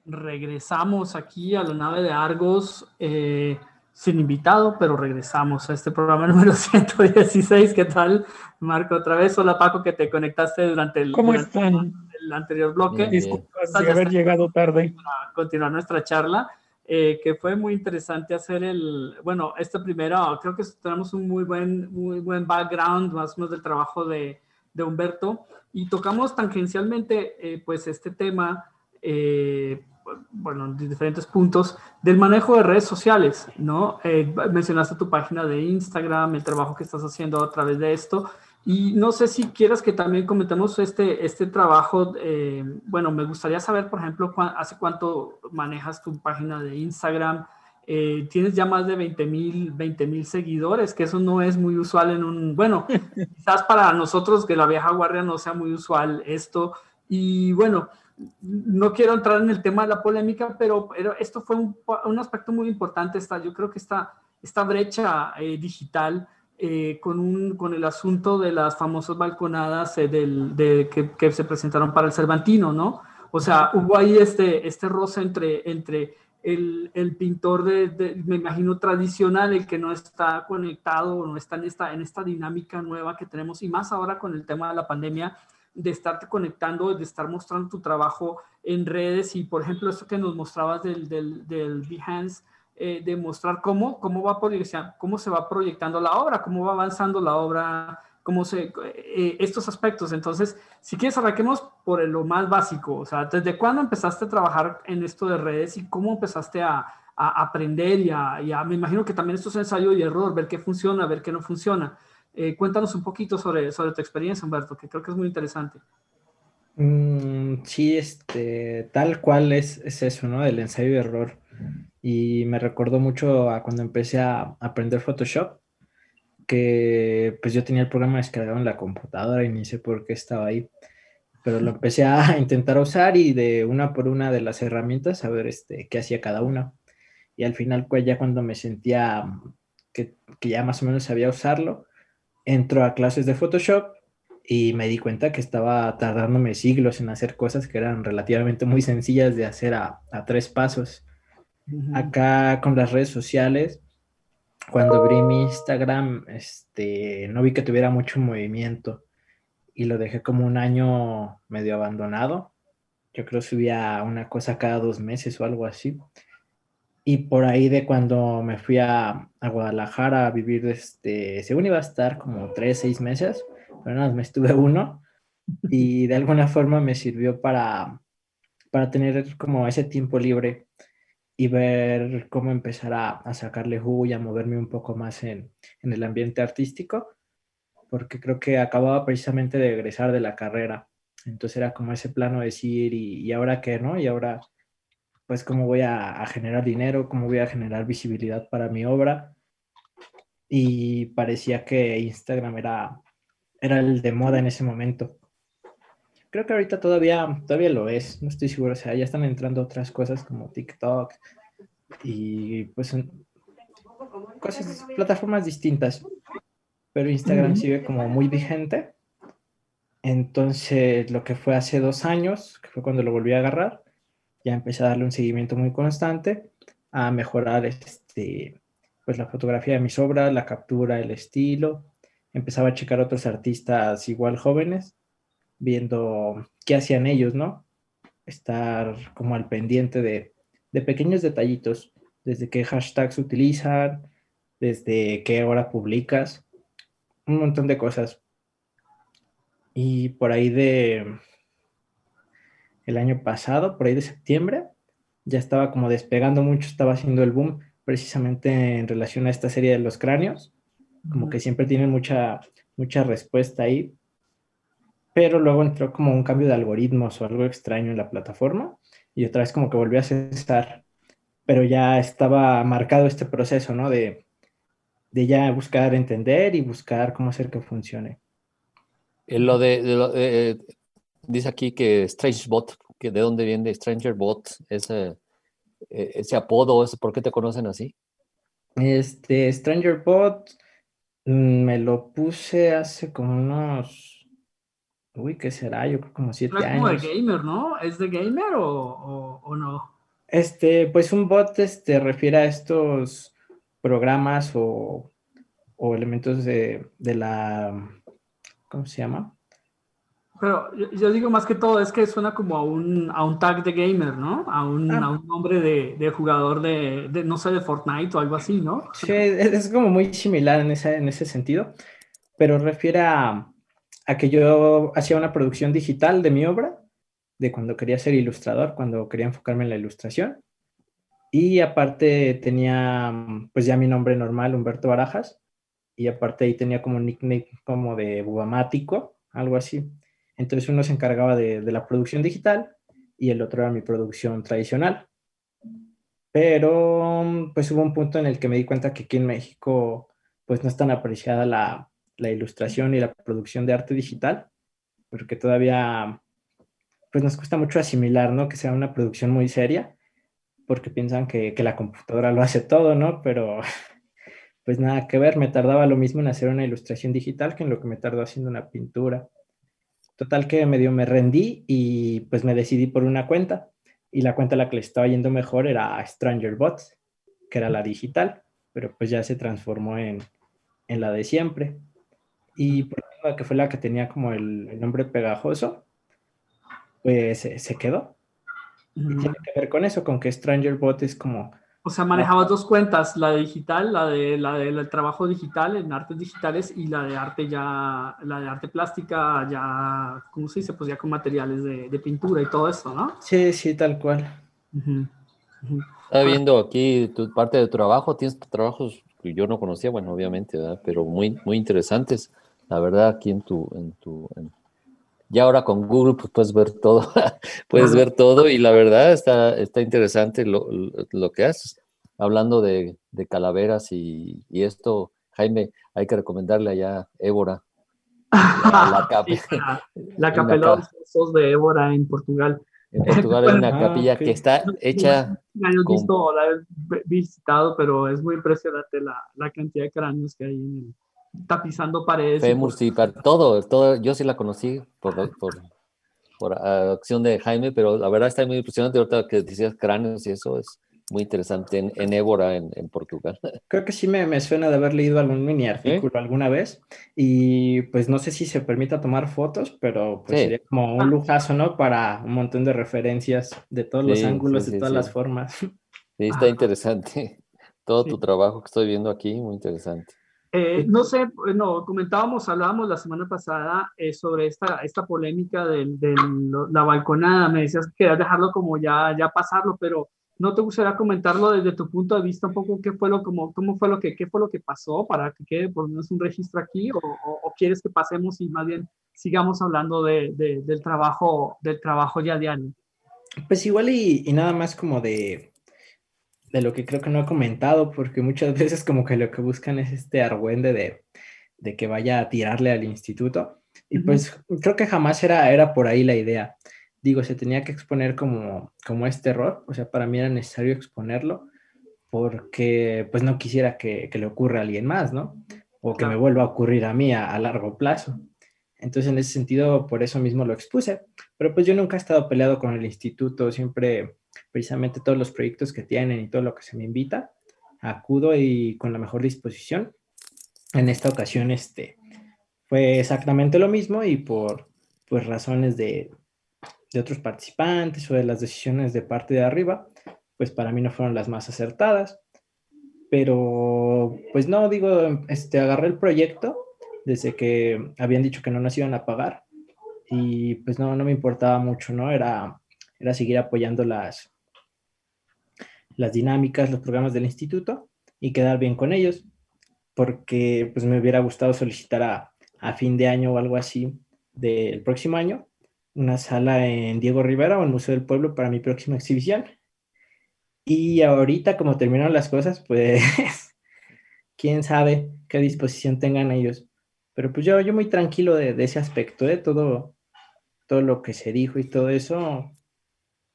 Regresamos aquí a la nave de Argos eh, sin invitado, pero regresamos a este programa número 116. ¿Qué tal, Marco? Otra vez, hola Paco, que te conectaste durante el, ¿Cómo están? el anterior bloque. Disculpas de haber llegado tarde. Para continuar nuestra charla. Eh, que fue muy interesante hacer el, bueno, esta primera, creo que tenemos un muy buen, muy buen background más o menos del trabajo de, de Humberto y tocamos tangencialmente eh, pues este tema eh, bueno, en diferentes puntos del manejo de redes sociales, ¿no? Eh, mencionaste tu página de Instagram, el trabajo que estás haciendo a través de esto. Y no sé si quieras que también comentemos este, este trabajo. Eh, bueno, me gustaría saber, por ejemplo, hace cuánto manejas tu página de Instagram. Eh, tienes ya más de 20 mil 20, seguidores, que eso no es muy usual en un, bueno, quizás para nosotros que la vieja guardia no sea muy usual esto. Y bueno, no quiero entrar en el tema de la polémica, pero, esto fue un, aspecto muy importante. Esta, yo creo que esta, esta brecha eh, digital eh, con, un, con el asunto de las famosas balconadas eh, del, de, que, se presentaron para el Cervantino, ¿no? O sea, hubo ahí este, este roce entre, entre el, el pintor de, me imagino, tradicional, el que no está conectado, no está en esta, en esta dinámica nueva que tenemos, y más ahora con el tema de la pandemia, de estarte conectando, de estar mostrando tu trabajo en redes y, por ejemplo, esto que nos mostrabas del, del, del Behance, eh, de mostrar cómo, cómo, va cómo se va proyectando la obra, cómo va avanzando la obra, cómo se, eh, estos aspectos. Entonces, si quieres, arranquemos por lo más básico, o sea, ¿desde cuándo empezaste a trabajar en esto de redes y cómo empezaste a, a aprender y a, y a, me imagino que también esto es ensayo y error, ver qué funciona, ver qué no funciona. Eh, cuéntanos un poquito sobre, sobre tu experiencia, Humberto, que creo que es muy interesante. Mm, sí, este, tal cual es, es eso, ¿no? El ensayo y error. Y me recordó mucho a cuando empecé a aprender Photoshop, que pues yo tenía el programa descargado en la computadora y ni sé por qué estaba ahí, pero lo empecé a intentar usar y de una por una de las herramientas a ver este, qué hacía cada una. Y al final, pues ya cuando me sentía que, que ya más o menos sabía usarlo, entro a clases de Photoshop y me di cuenta que estaba tardándome siglos en hacer cosas que eran relativamente muy sencillas de hacer a, tres pasos. Acá con las redes sociales, cuando abrí mi Instagram, este, no vi que tuviera mucho movimiento y lo dejé como un año medio abandonado. Yo creo que subía una cosa cada dos meses o algo así. Y por ahí de cuando me fui a, Guadalajara a vivir, este, según iba a estar como tres, seis meses, pero nada, me estuve uno y de alguna forma me sirvió para, para tener como ese tiempo libre y ver cómo empezar a, a sacarle jugo y a moverme un poco más en, en, el ambiente artístico, porque creo que acababa precisamente de egresar de la carrera. Entonces era como ese plano de decir, ¿y, y ahora qué, no? Y ahora pues cómo voy a, generar dinero, cómo voy a generar visibilidad para mi obra. Y parecía que Instagram era, era el de moda en ese momento. Creo que ahorita todavía, todavía lo es, no estoy seguro, o sea, ya están entrando otras cosas como TikTok y pues cosas, plataformas distintas, pero Instagram sigue como muy vigente. Entonces, lo que fue hace dos años, que fue cuando lo volví a agarrar, ya empecé a darle un seguimiento muy constante, a mejorar este, pues la fotografía de mis obras, la captura, el estilo. Empezaba a checar otros artistas igual jóvenes, viendo qué hacían ellos, ¿no? Estar como al pendiente de, de pequeños detallitos, desde qué hashtags utilizan, desde qué hora publicas, un montón de cosas. Y por ahí de, el año pasado, por ahí de septiembre, ya estaba como despegando mucho, estaba haciendo el boom precisamente en relación a esta serie de los cráneos, como que siempre tienen mucha, mucha respuesta ahí, pero luego entró como un cambio de algoritmos o algo extraño en la plataforma y otra vez como que volvió a cesar, pero ya estaba marcado este proceso, ¿no? De, de ya buscar entender y buscar cómo hacer que funcione. Lo de, eh, dice aquí que Strange Bot, que de dónde viene Stranger Bot, ese, e, ese apodo, ¿por qué te conocen así? Este, Stranger Bot mm, me lo puse hace como unos, uy, ¿qué será? Yo creo como siete años. Es como de gamer, ¿no? ¿Es de gamer o, o, no? Este, pues un bot este, refiere a estos programas o, elementos de, la, ¿cómo se llama? Pero yo, digo más que todo, es que suena como a un, a un tag de gamer, ¿no? A un, ah. a un nombre de, de jugador de, de, no sé, de Fortnite o algo así, ¿no? Sí, es como muy similar en ese, en ese sentido, pero refiere a, a que yo hacía una producción digital de mi obra, de cuando quería ser ilustrador, cuando quería enfocarme en la ilustración. Y aparte tenía, pues ya mi nombre normal, Humberto Barajas, y aparte ahí tenía como un nickname como de bubamático, algo así. Entonces uno se encargaba de, la producción digital y el otro era mi producción tradicional. Pero pues hubo un punto en el que me di cuenta que aquí en México pues no es tan apreciada la, ilustración y la producción de arte digital, porque todavía pues nos cuesta mucho asimilar, ¿no? Que sea una producción muy seria, porque piensan que, que la computadora lo hace todo, ¿no? Pero pues nada que ver, me tardaba lo mismo en hacer una ilustración digital que en lo que me tardó haciendo una pintura. Total que medio me rendí y pues me decidí por una cuenta. Y la cuenta a la que le estaba yendo mejor era Stranger Bots, que era la digital, pero pues ya se transformó en, en la de siempre. Y por ejemplo, que fue la que tenía como el, nombre pegajoso, pues se, quedó. Y tiene que ver con eso, con que Stranger Bot es como o sea, manejabas dos cuentas, la digital, la de la del trabajo digital en artes digitales y la de arte ya, la de arte plástica ya, ¿cómo se dice? Pues ya con materiales de, pintura y todo eso, ¿no? Sí, sí, tal cual. Estaba viendo aquí tu parte de tu trabajo, tienes trabajos que yo no conocía, bueno, obviamente, ¿verdad? Pero muy, muy interesantes, la verdad, aquí en tu, en tu, ya ahora con Google pues, puedes ver todo, puedes ver todo y la verdad está, está interesante lo, lo que haces. Hablando de, de calaveras y, y, esto, Jaime, hay que recomendarle allá Évora. La, la, capela de Évora en Portugal. En Portugal hay una capilla que está hecha. No, he visto, la he visitado, pero es muy impresionante la, la cantidad de cráneos que hay en el, tapizando paredes. Femur, sí, todo, todo, yo sí la conocí por, por, por, acción de Jaime, pero la verdad está muy impresionante ahorita que decías cráneos y eso es muy interesante en, en Évora, en, en, Portugal. Creo que sí me, me, suena de haber leído algún mini artículo alguna vez y pues no sé si se permita tomar fotos, pero pues sería como un ah. lujazo, ¿no? Para un montón de referencias de todos los ángulos, de todas las formas. Sí, está interesante. Todo tu trabajo que estoy viendo aquí, muy interesante. Eh, no sé, no, comentábamos, hablábamos la semana pasada eh, sobre esta, esta polémica de, la balconada. Me decías que querías dejarlo como ya, ya pasarlo, pero ¿no te gustaría comentarlo desde tu punto de vista un poco qué fue lo, como, cómo fue lo que, qué fue lo que pasó para que quede por lo menos un registro aquí o, quieres que pasemos y más bien sigamos hablando de, del trabajo, del trabajo ya diario? Pues igual y nada más como de, de lo que creo que no he comentado, porque muchas veces como que lo que buscan es este argüende de, de que vaya a tirarle al instituto. Y pues creo que jamás era, era por ahí la idea. Digo, se tenía que exponer como, como este error, o sea, para mí era necesario exponerlo porque pues no quisiera que, que le ocurra a alguien más, ¿no? O que me vuelva a ocurrir a mí a, a, largo plazo. Entonces, en ese sentido, por eso mismo lo expuse. Pero pues yo nunca he estado peleado con el instituto, siempre precisamente todos los proyectos que tienen y todo lo que se me invita, acudo y con la mejor disposición. En esta ocasión este, fue exactamente lo mismo y por pues, razones de, de otros participantes o de las decisiones de parte de arriba, pues para mí no fueron las más acertadas. Pero pues no, digo, este, agarré el proyecto desde que habían dicho que no nos iban a pagar y pues no, no me importaba mucho, ¿no? Era, era seguir apoyando las, las dinámicas, los programas del instituto y quedar bien con ellos, porque pues me hubiera gustado solicitar a, fin de año o algo así del próximo año una sala en Diego Rivera o en Museo del Pueblo para mi próxima exhibición. Y ahorita como terminaron las cosas, pues quién sabe qué disposición tengan ellos. Pero pues yo, yo muy tranquilo de, ese aspecto, de todo, todo lo que se dijo y todo eso,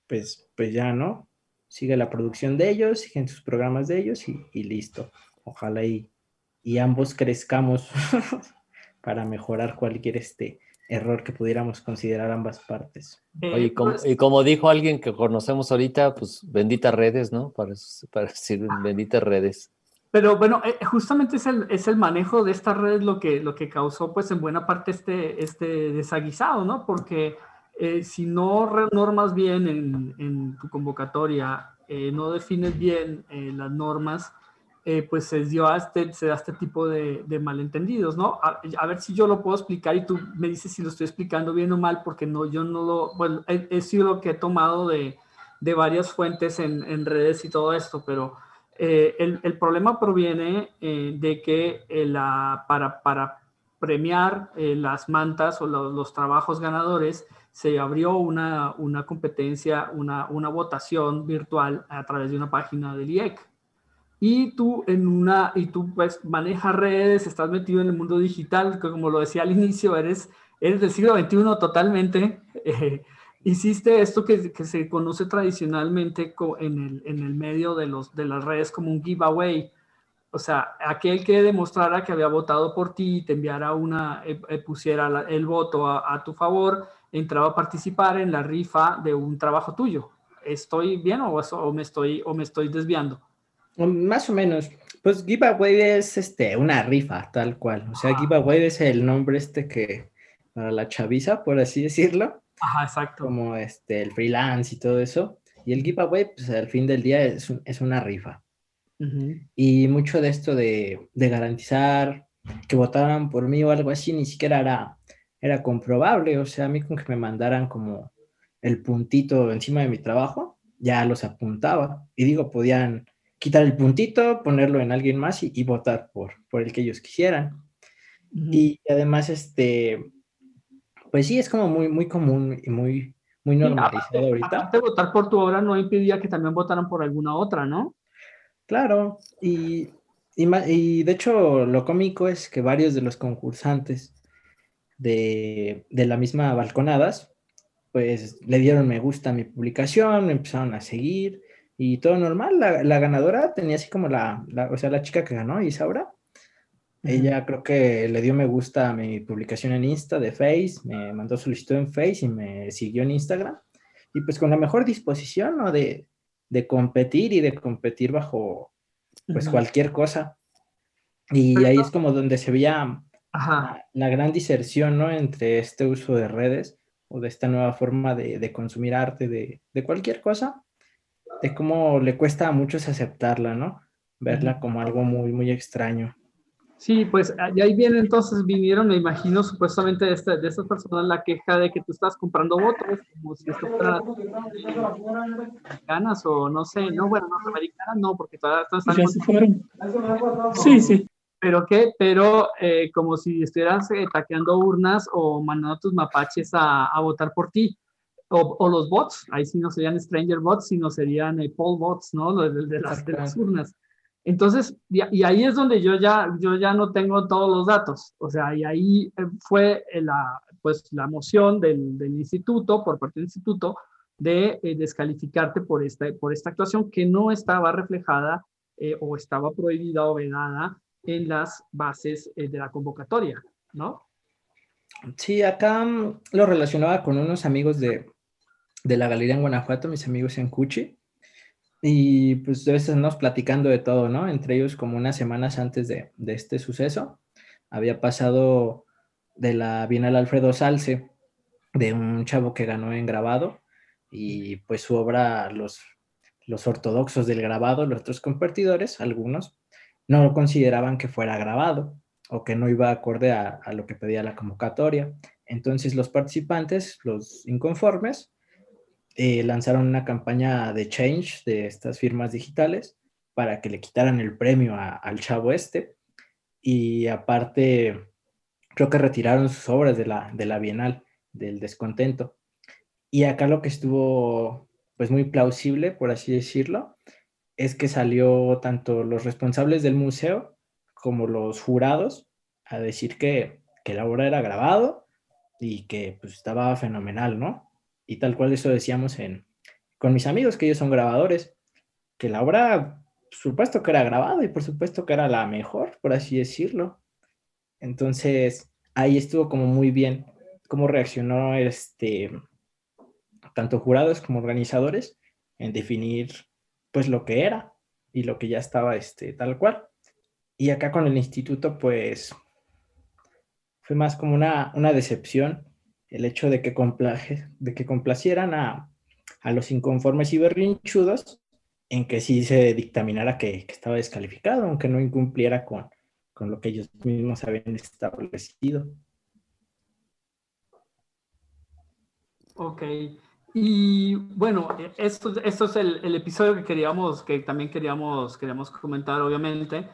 pues, pues ya, ¿no? sigue la producción de ellos, siguen sus programas de ellos y, listo. Ojalá y, y ambos crezcamos para mejorar cualquier este, error que pudiéramos considerar ambas partes. Oye, como- pues, y como dijo alguien que conocemos ahorita, pues benditas redes, ¿no? Para, para decir benditas redes. Pero bueno, eh, justamente es el, es el manejo de estas redes lo que, lo que causó pues en buena parte este, este desaguisado, ¿no? Porque eh, si no normas bien en, en tu convocatoria, eh, no defines bien eh, las normas, eh, pues se dio a este, se da este tipo de, de malentendidos, ¿no? A, a ver si yo lo puedo explicar y tú me dices si lo estoy explicando bien o mal, porque no, yo no lo, bueno, he, he sido lo que he tomado de, de varias fuentes en, en redes y todo esto, pero... Eh, el, el problema proviene eh, de que eh, la, para, para premiar eh, las mantas o lo- los trabajos ganadores se abrió una, una competencia, una, una votación virtual a través de una página del IEC. Y tú en una, y tú pues manejas redes, estás metido en el mundo digital, que como lo decía al inicio, eres, eres del siglo XXI totalmente. hiciste esto que, que se conoce tradicionalmente en el, en el medio de, los, de las redes como un giveaway. O sea, aquel que demostrara que había votado por ti y te enviara una, eh, eh, pusiera la- el voto a, a tu favor, entraba a participar en la rifa de un trabajo tuyo. ¿Estoy bien o, eso- o me, estoy, o me estoy desviando? Más o menos. Pues giveaway es este, una rifa, tal cual. O sea, Ajá. giveaway es el nombre este que para la chaviza, por así decirlo, Ajá, exacto. como este, el freelance y todo eso. Y el giveaway, pues al fin del día es, un- es una rifa. Ujú. Y mucho de esto de, de garantizar que votaran por mí o algo así, ni siquiera era, era comprobable. O sea, a mí con que me mandaran como el puntito encima de mi trabajo, ya los apuntaba. Y digo, podían quitar el puntito, ponerlo en alguien más y, y votar por, por el que ellos quisieran. Ujú. Y además, este, pues sí, es como muy, muy común y muy, muy normalizado ahorita. Aparte de votar por tu obra no impedía que también votaran por alguna otra, ¿no? Claro, y, y, de hecho lo cómico es que varios de los concursantes de, de la misma Balconadas, pues le dieron me gusta a mi publicación, me empezaron a seguir y todo normal. La, la ganadora tenía así como la, la- o sea, la chica que ganó, Isaura, ella creo que le dio me gusta a mi publicación en Insta de Face, me mandó solicitud en Face y me siguió en Instagram. Y pues con la mejor disposición, ¿no? De, de competir y de competir bajo pues Ujú. cualquier cosa. Y ahí es como donde se veía Ajá. la, la gran diserción, ¿no? Entre este uso de redes o de esta nueva forma de, de consumir arte, de, de cualquier cosa, de cómo le cuesta a muchos aceptarla, ¿no? Verla como algo muy, muy extraño. Sí, pues y ahí viene entonces, vinieron, me imagino, supuestamente de, este- de estas personas la queja de que tú estás comprando votos, como si esto fuera americanas o no sé, no, bueno, norteamericanas no, porque no están se fueron. Sí, sí. pero qué, pero eh, como si estuvieras eh, taqueando urnas o mandando a tus mapaches a, a votar por ti. O, o los bots, ahí sí no serían stranger bots, sino serían eh, poll bots, ¿no? Los de, de las, de las urnas. Entonces, y, ahí es donde yo ya, yo ya no tengo todos los datos. O sea, y ahí eh, fue eh, la, pues, la moción del, del instituto, por parte del instituto, de eh, descalificarte por esta, por esta actuación que no estaba reflejada o estaba prohibida o vedada en las bases de la convocatoria, ¿no? Sí, acá mm, lo relacionaba con unos amigos de, de la galería en Guanajuato, mis amigos en Cuchi, y pues a veces nos platicando de todo, ¿no? Entre ellos como unas semanas antes de, de este suceso, había pasado de la Bienal Alfredo Salce, de un chavo que ganó en grabado, y pues su obra, los, los ortodoxos del grabado, los otros compartidores, algunos, no consideraban que fuera grabado o que no iba acorde a, a lo que pedía la convocatoria. Entonces los participantes, los inconformes, eh, lanzaron una campaña de change de estas firmas digitales para que le quitaran el premio al chavo este y aparte creo que retiraron sus obras de la, de la Bienal, del descontento. Y acá lo que estuvo pues muy plausible, por así decirlo, es que salió tanto los responsables del museo como los jurados a decir que, que la obra era grabado y que pues estaba fenomenal, ¿no? Y tal cual eso decíamos en, con mis amigos, que ellos son grabadores, que la obra, por supuesto que era grabada y por supuesto que era la mejor, por así decirlo. Entonces, ahí estuvo como muy bien cómo reaccionó este, tanto jurados como organizadores en definir pues lo que era y lo que ya estaba este, tal cual. Y acá con el instituto pues fue más como una, una decepción el hecho de que, de que complacieran a, a, los inconformes y berrinchudos en que sí se dictaminara que, que estaba descalificado, aunque no incumpliera con, con lo que ellos mismos habían establecido. Ok. Y bueno, esto, esto es el, el, episodio que queríamos, que también queríamos, queríamos comentar, obviamente.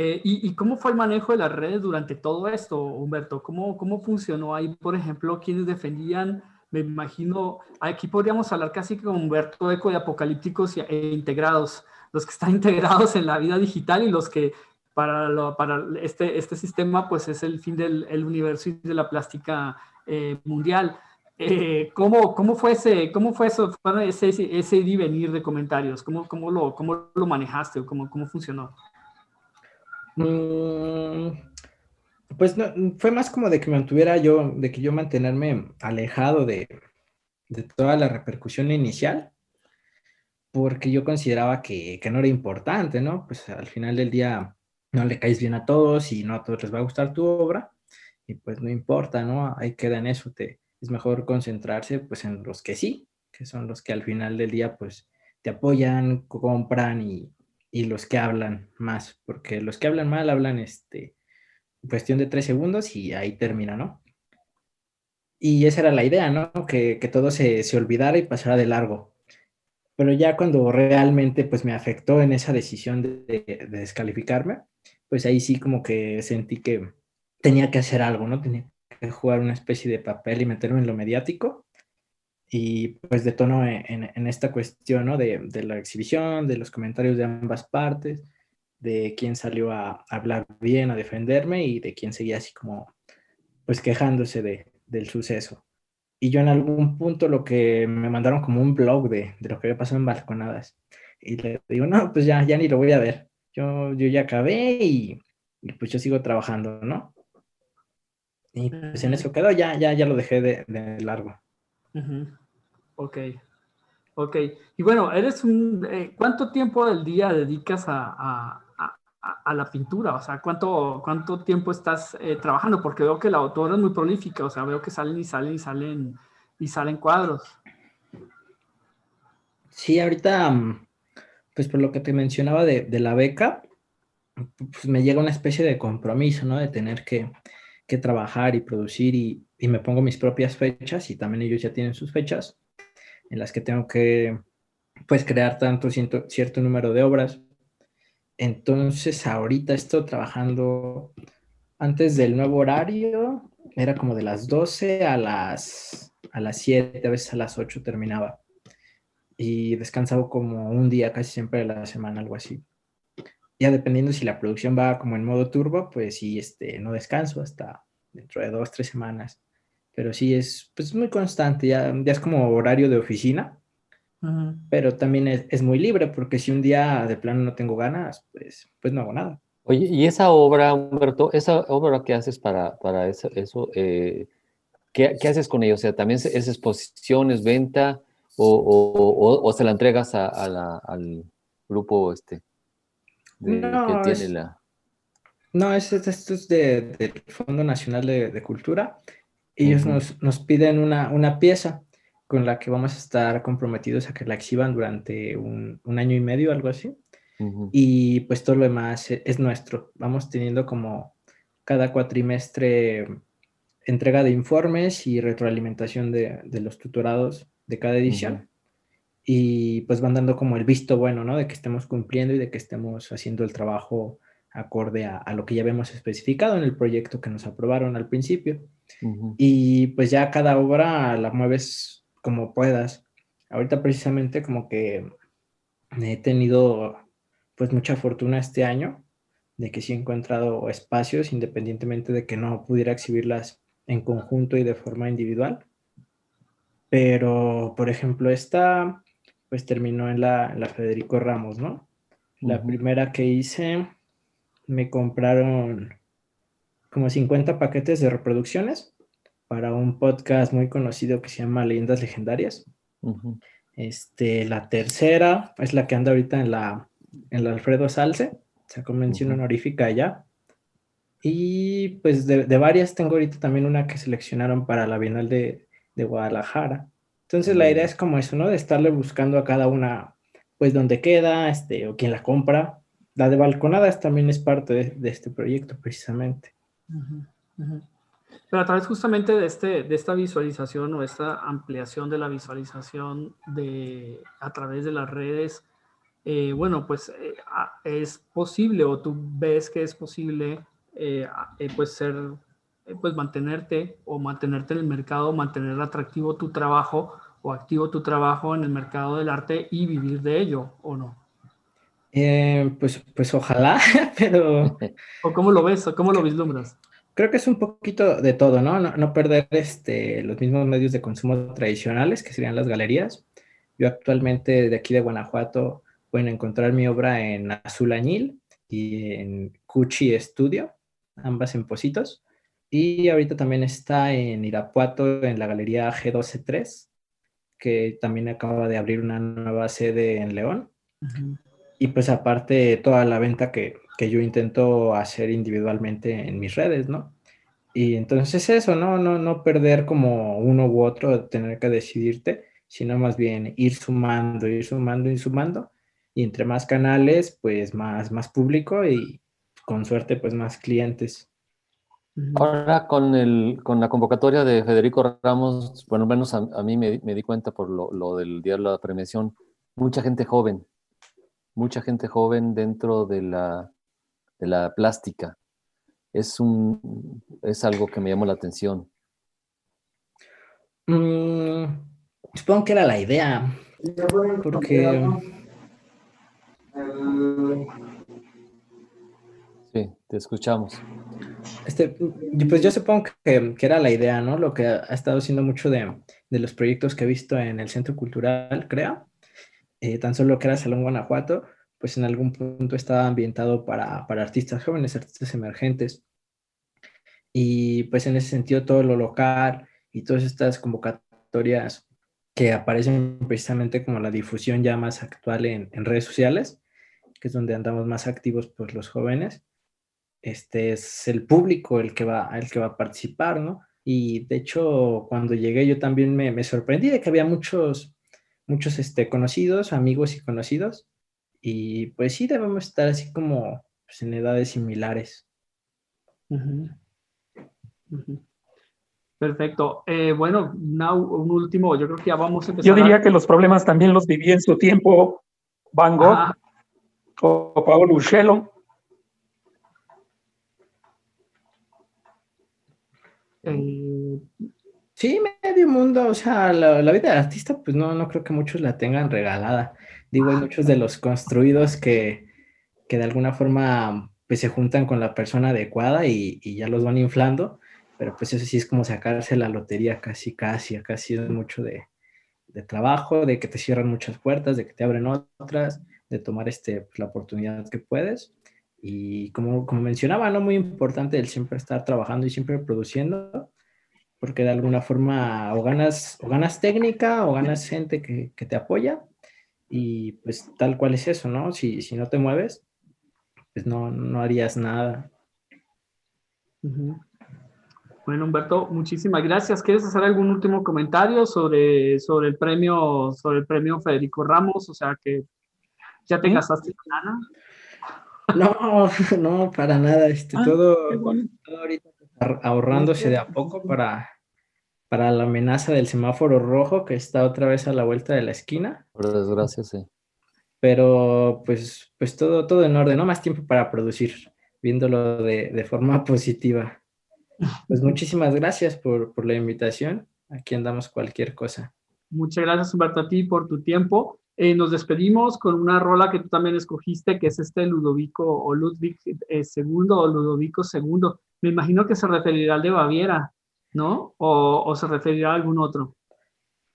Eh, y, y, cómo fue el manejo de las redes durante todo esto, Humberto? ¿Cómo, cómo funcionó ahí, por ejemplo, quienes defendían, me imagino, aquí podríamos hablar casi como Humberto Eco de apocalípticos e integrados, los que están integrados en la vida digital y los que para, lo, para este, este sistema pues es el fin del el universo y de la plástica eh, mundial. Eh, ¿cómo, ¿cómo, fue ese, cómo fue eso, ese, ese, ese venir de comentarios? ¿Cómo, cómo, lo, cómo lo manejaste o cómo, cómo funcionó? Mm, pues no, fue más como de que mantuviera yo, de que yo mantenerme alejado de, de toda la repercusión inicial, porque yo consideraba que, que, no era importante, ¿no? Pues al final del día no le caes bien a todos y no a todos les va a gustar tu obra, y pues no importa, ¿no? Ahí queda en eso, te, es mejor concentrarse pues en los que sí, que son los que al final del día pues te apoyan, compran y, y los que hablan más, porque los que hablan mal hablan este, cuestión de tres segundos y ahí termina, ¿no? Y esa era la idea, ¿no? Que, que todo se, se, olvidara y pasara de largo. Pero ya cuando realmente pues me afectó en esa decisión de, de, de descalificarme, pues ahí sí como que sentí que tenía que hacer algo, ¿no? Tenía jugar una especie de papel y meterme en lo mediático. Y pues de tono en, en esta cuestión ¿no? de, de, la exhibición, de los comentarios de ambas partes, de quién salió a, hablar bien, a defenderme y de quién seguía así como pues quejándose de, del suceso. Y yo en algún punto lo que me mandaron como un blog de, de lo que había pasado en balconadas. Y le digo, no, pues ya, ya ni lo voy a ver. Yo, yo ya acabé y, y pues yo sigo trabajando, ¿no? Y pues en eso quedó, ya, ya, ya lo dejé de, de largo. Uh -huh. Ok, ok. Y bueno, eres un, eh, ¿cuánto tiempo del día dedicas a, a, a, la pintura? O sea, ¿cuánto, cuánto tiempo estás eh, trabajando? Porque veo que la autora es muy prolífica, o sea, veo que salen y salen y salen y salen cuadros. Sí, ahorita, mm, pues por lo que te mencionaba de, de la beca, pues me llega una especie de compromiso, ¿no? De tener que, que trabajar y producir y, y, me pongo mis propias fechas y también ellos ya tienen sus fechas en las que tengo que pues crear tanto cierto, cierto número de obras. Entonces ahorita estoy trabajando antes del nuevo horario, era como de las 12 a las, a las 7, a veces a las 8 terminaba. Y descansaba como un día casi siempre de la semana, algo así ya dependiendo si la producción va como en modo turbo, pues sí, este, no descanso hasta dentro de dos, tres semanas. Pero sí es pues, muy constante, ya, ya es como horario de oficina, uh -huh. pero también es, es, muy libre porque si un día de plano no tengo ganas, pues, pues no hago nada. Oye, y esa obra, Humberto, esa obra que haces para, para eso, eso eh, ¿qué, ¿qué, haces con ello? O sea, ¿también es exposición, es venta o, o, o, o se la entregas a, a la, al grupo este? De, no, que tiene es, la... no, es, esto es del de Fondo Nacional de, de Cultura. Ellos uh -huh. nos, nos, piden una, una, pieza con la que vamos a estar comprometidos a que la exhiban durante un, un año y medio, algo así. Uh -huh. Y pues todo lo demás es, es, nuestro. Vamos teniendo como cada cuatrimestre entrega de informes y retroalimentación de, de los tutorados de cada edición. Uh -huh y pues van dando como el visto bueno, ¿no? De que estemos cumpliendo y de que estemos haciendo el trabajo acorde a, a lo que ya habíamos especificado en el proyecto que nos aprobaron al principio. Uh -huh. Y pues ya cada obra la mueves como puedas. Ahorita precisamente como que he tenido pues mucha fortuna este año de que sí he encontrado espacios independientemente de que no pudiera exhibirlas en conjunto y de forma individual. Pero, por ejemplo, esta pues terminó en la, la Federico Ramos, ¿no? La uh -huh. primera que hice, me compraron como 50 paquetes de reproducciones para un podcast muy conocido que se llama Leyendas Legendarias. este, la tercera es la que anda ahorita en la, en la Alfredo Salce, se convención honorífica allá. Y pues de, de, varias tengo ahorita también una que seleccionaron para la Bienal de, de Guadalajara. Entonces la idea es como eso, ¿no? De estarle buscando a cada una, pues dónde queda, este, o quién la compra. La de balconadas también es parte de, este proyecto, precisamente. Pero a través justamente de, este, de esta visualización o esta ampliación de la visualización de, a través de las redes, eh, bueno, pues eh, es posible o tú ves que es posible eh, pues ser, pues mantenerte o mantenerte en el mercado, mantener atractivo tu trabajo o activo tu trabajo en el mercado del arte y vivir de ello, ¿o no? pues, pues ojalá, pero... ¿O cómo lo ves? ¿O cómo lo vislumbras? Creo que es un poquito de todo, ¿no? No, perder este, los mismos medios de consumo tradicionales, que serían las galerías. Yo actualmente de aquí de Guanajuato pueden encontrar mi obra en Azul Añil y en Cuchi Studio, ambas en Positos. Y ahorita también está en Irapuato, en la galería G123, que también acaba de abrir una nueva sede en León. Y pues aparte toda la venta que, que, yo intento hacer individualmente en mis redes, ¿no? Y entonces eso, ¿no? No, no perder como uno u otro, tener que decidirte, sino más bien ir sumando, ir sumando, ir sumando y entre más canales, pues más, más público y con suerte, pues más clientes. Ahora con, el, con la convocatoria de Federico Ramos, bueno, al menos a, mí me, me, di cuenta por lo, lo, del día de la premiación, mucha gente joven, mucha gente joven dentro de la, de la plástica. Es, un, es algo que me llamó la atención. Mm, supongo que era la idea, porque te escuchamos. Este, pues yo supongo que, que, era la idea, ¿no? Lo que ha, estado haciendo mucho de, de, los proyectos que he visto en el Centro Cultural, CREA, eh, tan solo que era Salón Guanajuato, pues en algún punto estaba ambientado para, para artistas jóvenes, artistas emergentes. Y pues en ese sentido todo lo local y todas estas convocatorias que aparecen precisamente como la difusión ya más actual en, en redes sociales, que es donde andamos más activos pues los jóvenes, este es el público el que va, el que va a participar, ¿no? Y de hecho, cuando llegué yo también me, me sorprendí de que había muchos, muchos este, conocidos, amigos y conocidos. Y pues sí, debemos estar así como pues, en edades similares. Perfecto. Eh, bueno, un último, yo creo que ya vamos a empezar. Yo diría que los problemas también los viví en su tiempo Van Gogh o Paolo Uccello. Eh, sí, medio mundo, o sea, la, vida del artista, pues no, no creo que muchos la tengan regalada. Digo, hay muchos de los construidos que, que de alguna forma pues se juntan con la persona adecuada y, y, ya los van inflando, pero pues eso sí es como sacarse la lotería casi, casi, casi es mucho de, de trabajo, de que te cierran muchas puertas, de que te abren otras, de tomar este, pues, la oportunidad que puedes. Y como, como mencionaba, ¿no? Muy importante el siempre estar trabajando y siempre produciendo, porque de alguna forma o ganas, o ganas técnica o ganas gente que, que te apoya y pues tal cual es eso, ¿no? Si, si no te mueves, pues no, no harías nada. Bueno, Humberto, muchísimas gracias. ¿Quieres hacer algún último comentario sobre, sobre el premio, sobre el premio Federico Ramos? O sea que ¿Ya te casaste con Ana? No, no, para nada. Este, ah, todo, ahorita ahorrándose de a poco para, para la amenaza del semáforo rojo que está otra vez a la vuelta de la esquina. Por desgracia, sí. Pero pues, pues todo, todo en orden, no más tiempo para producir, viéndolo de, de forma positiva. Pues muchísimas gracias por, por la invitación. Aquí andamos cualquier cosa. Muchas gracias, Humberto, a ti por tu tiempo. Eh, nos despedimos con una rola que tú también escogiste, que es este Ludovico o Ludwig II eh, o Ludovico II. Me imagino que se referirá al de Baviera, ¿no? O, se referirá a algún otro.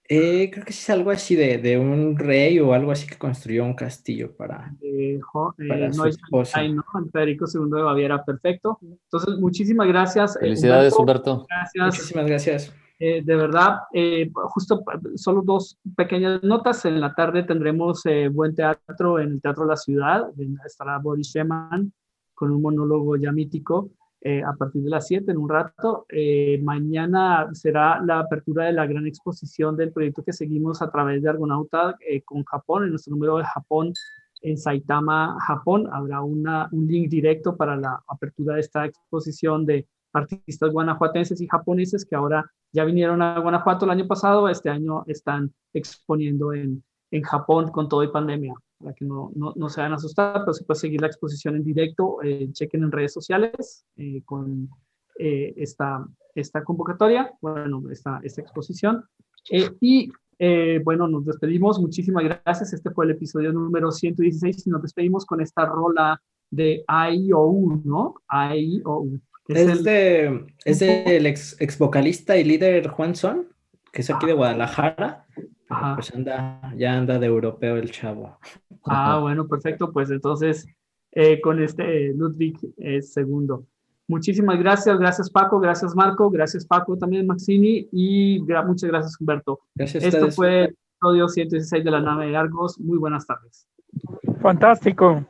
Eh, creo que sí es algo así de, de, un rey o algo así que construyó un castillo para, eh, para eh, su esposa. ¿no? Federico II de Baviera, perfecto. Entonces, muchísimas gracias. Felicidades, Humberto. Gracias. Muchísimas gracias. Eh, de verdad, eh, justo solo dos pequeñas notas. En la tarde tendremos eh, buen teatro en el Teatro de la Ciudad. Estará Boris Sheman con un monólogo ya mítico a partir de las 7 en un rato. Mañana será la apertura de la gran exposición del proyecto que seguimos a través de Argonauta con Japón, en nuestro número de Japón en Saitama, Japón. Habrá un link directo para la apertura de esta exposición de artistas guanajuatenses y japoneses que ahora ya vinieron a Guanajuato el año pasado, este año están exponiendo en, en Japón con todo y pandemia, para que no, no, no se vayan a asustar, pero se puede seguir la exposición en directo, eh, chequen en redes sociales eh, con eh, esta, esta convocatoria, bueno, esta, esta exposición. Eh, y eh, bueno, nos despedimos, muchísimas gracias, este fue el episodio número 116 y nos despedimos con esta rola de IOU, ¿no? IOU. Es, el- de, es del ex, ex vocalista y líder Juan Son, que es aquí de Guadalajara. pero Ajá. Pues anda, ya anda de europeo el chavo. Ah, bueno, perfecto. Pues entonces, eh, con este Ludwig eh, segundo. Muchísimas gracias, gracias Paco, gracias Marco, gracias Paco también Maxini y gra- muchas gracias Humberto. Gracias a Esto ustedes. fue el episodio 116 de la nave de Argos. Muy buenas tardes. Fantástico.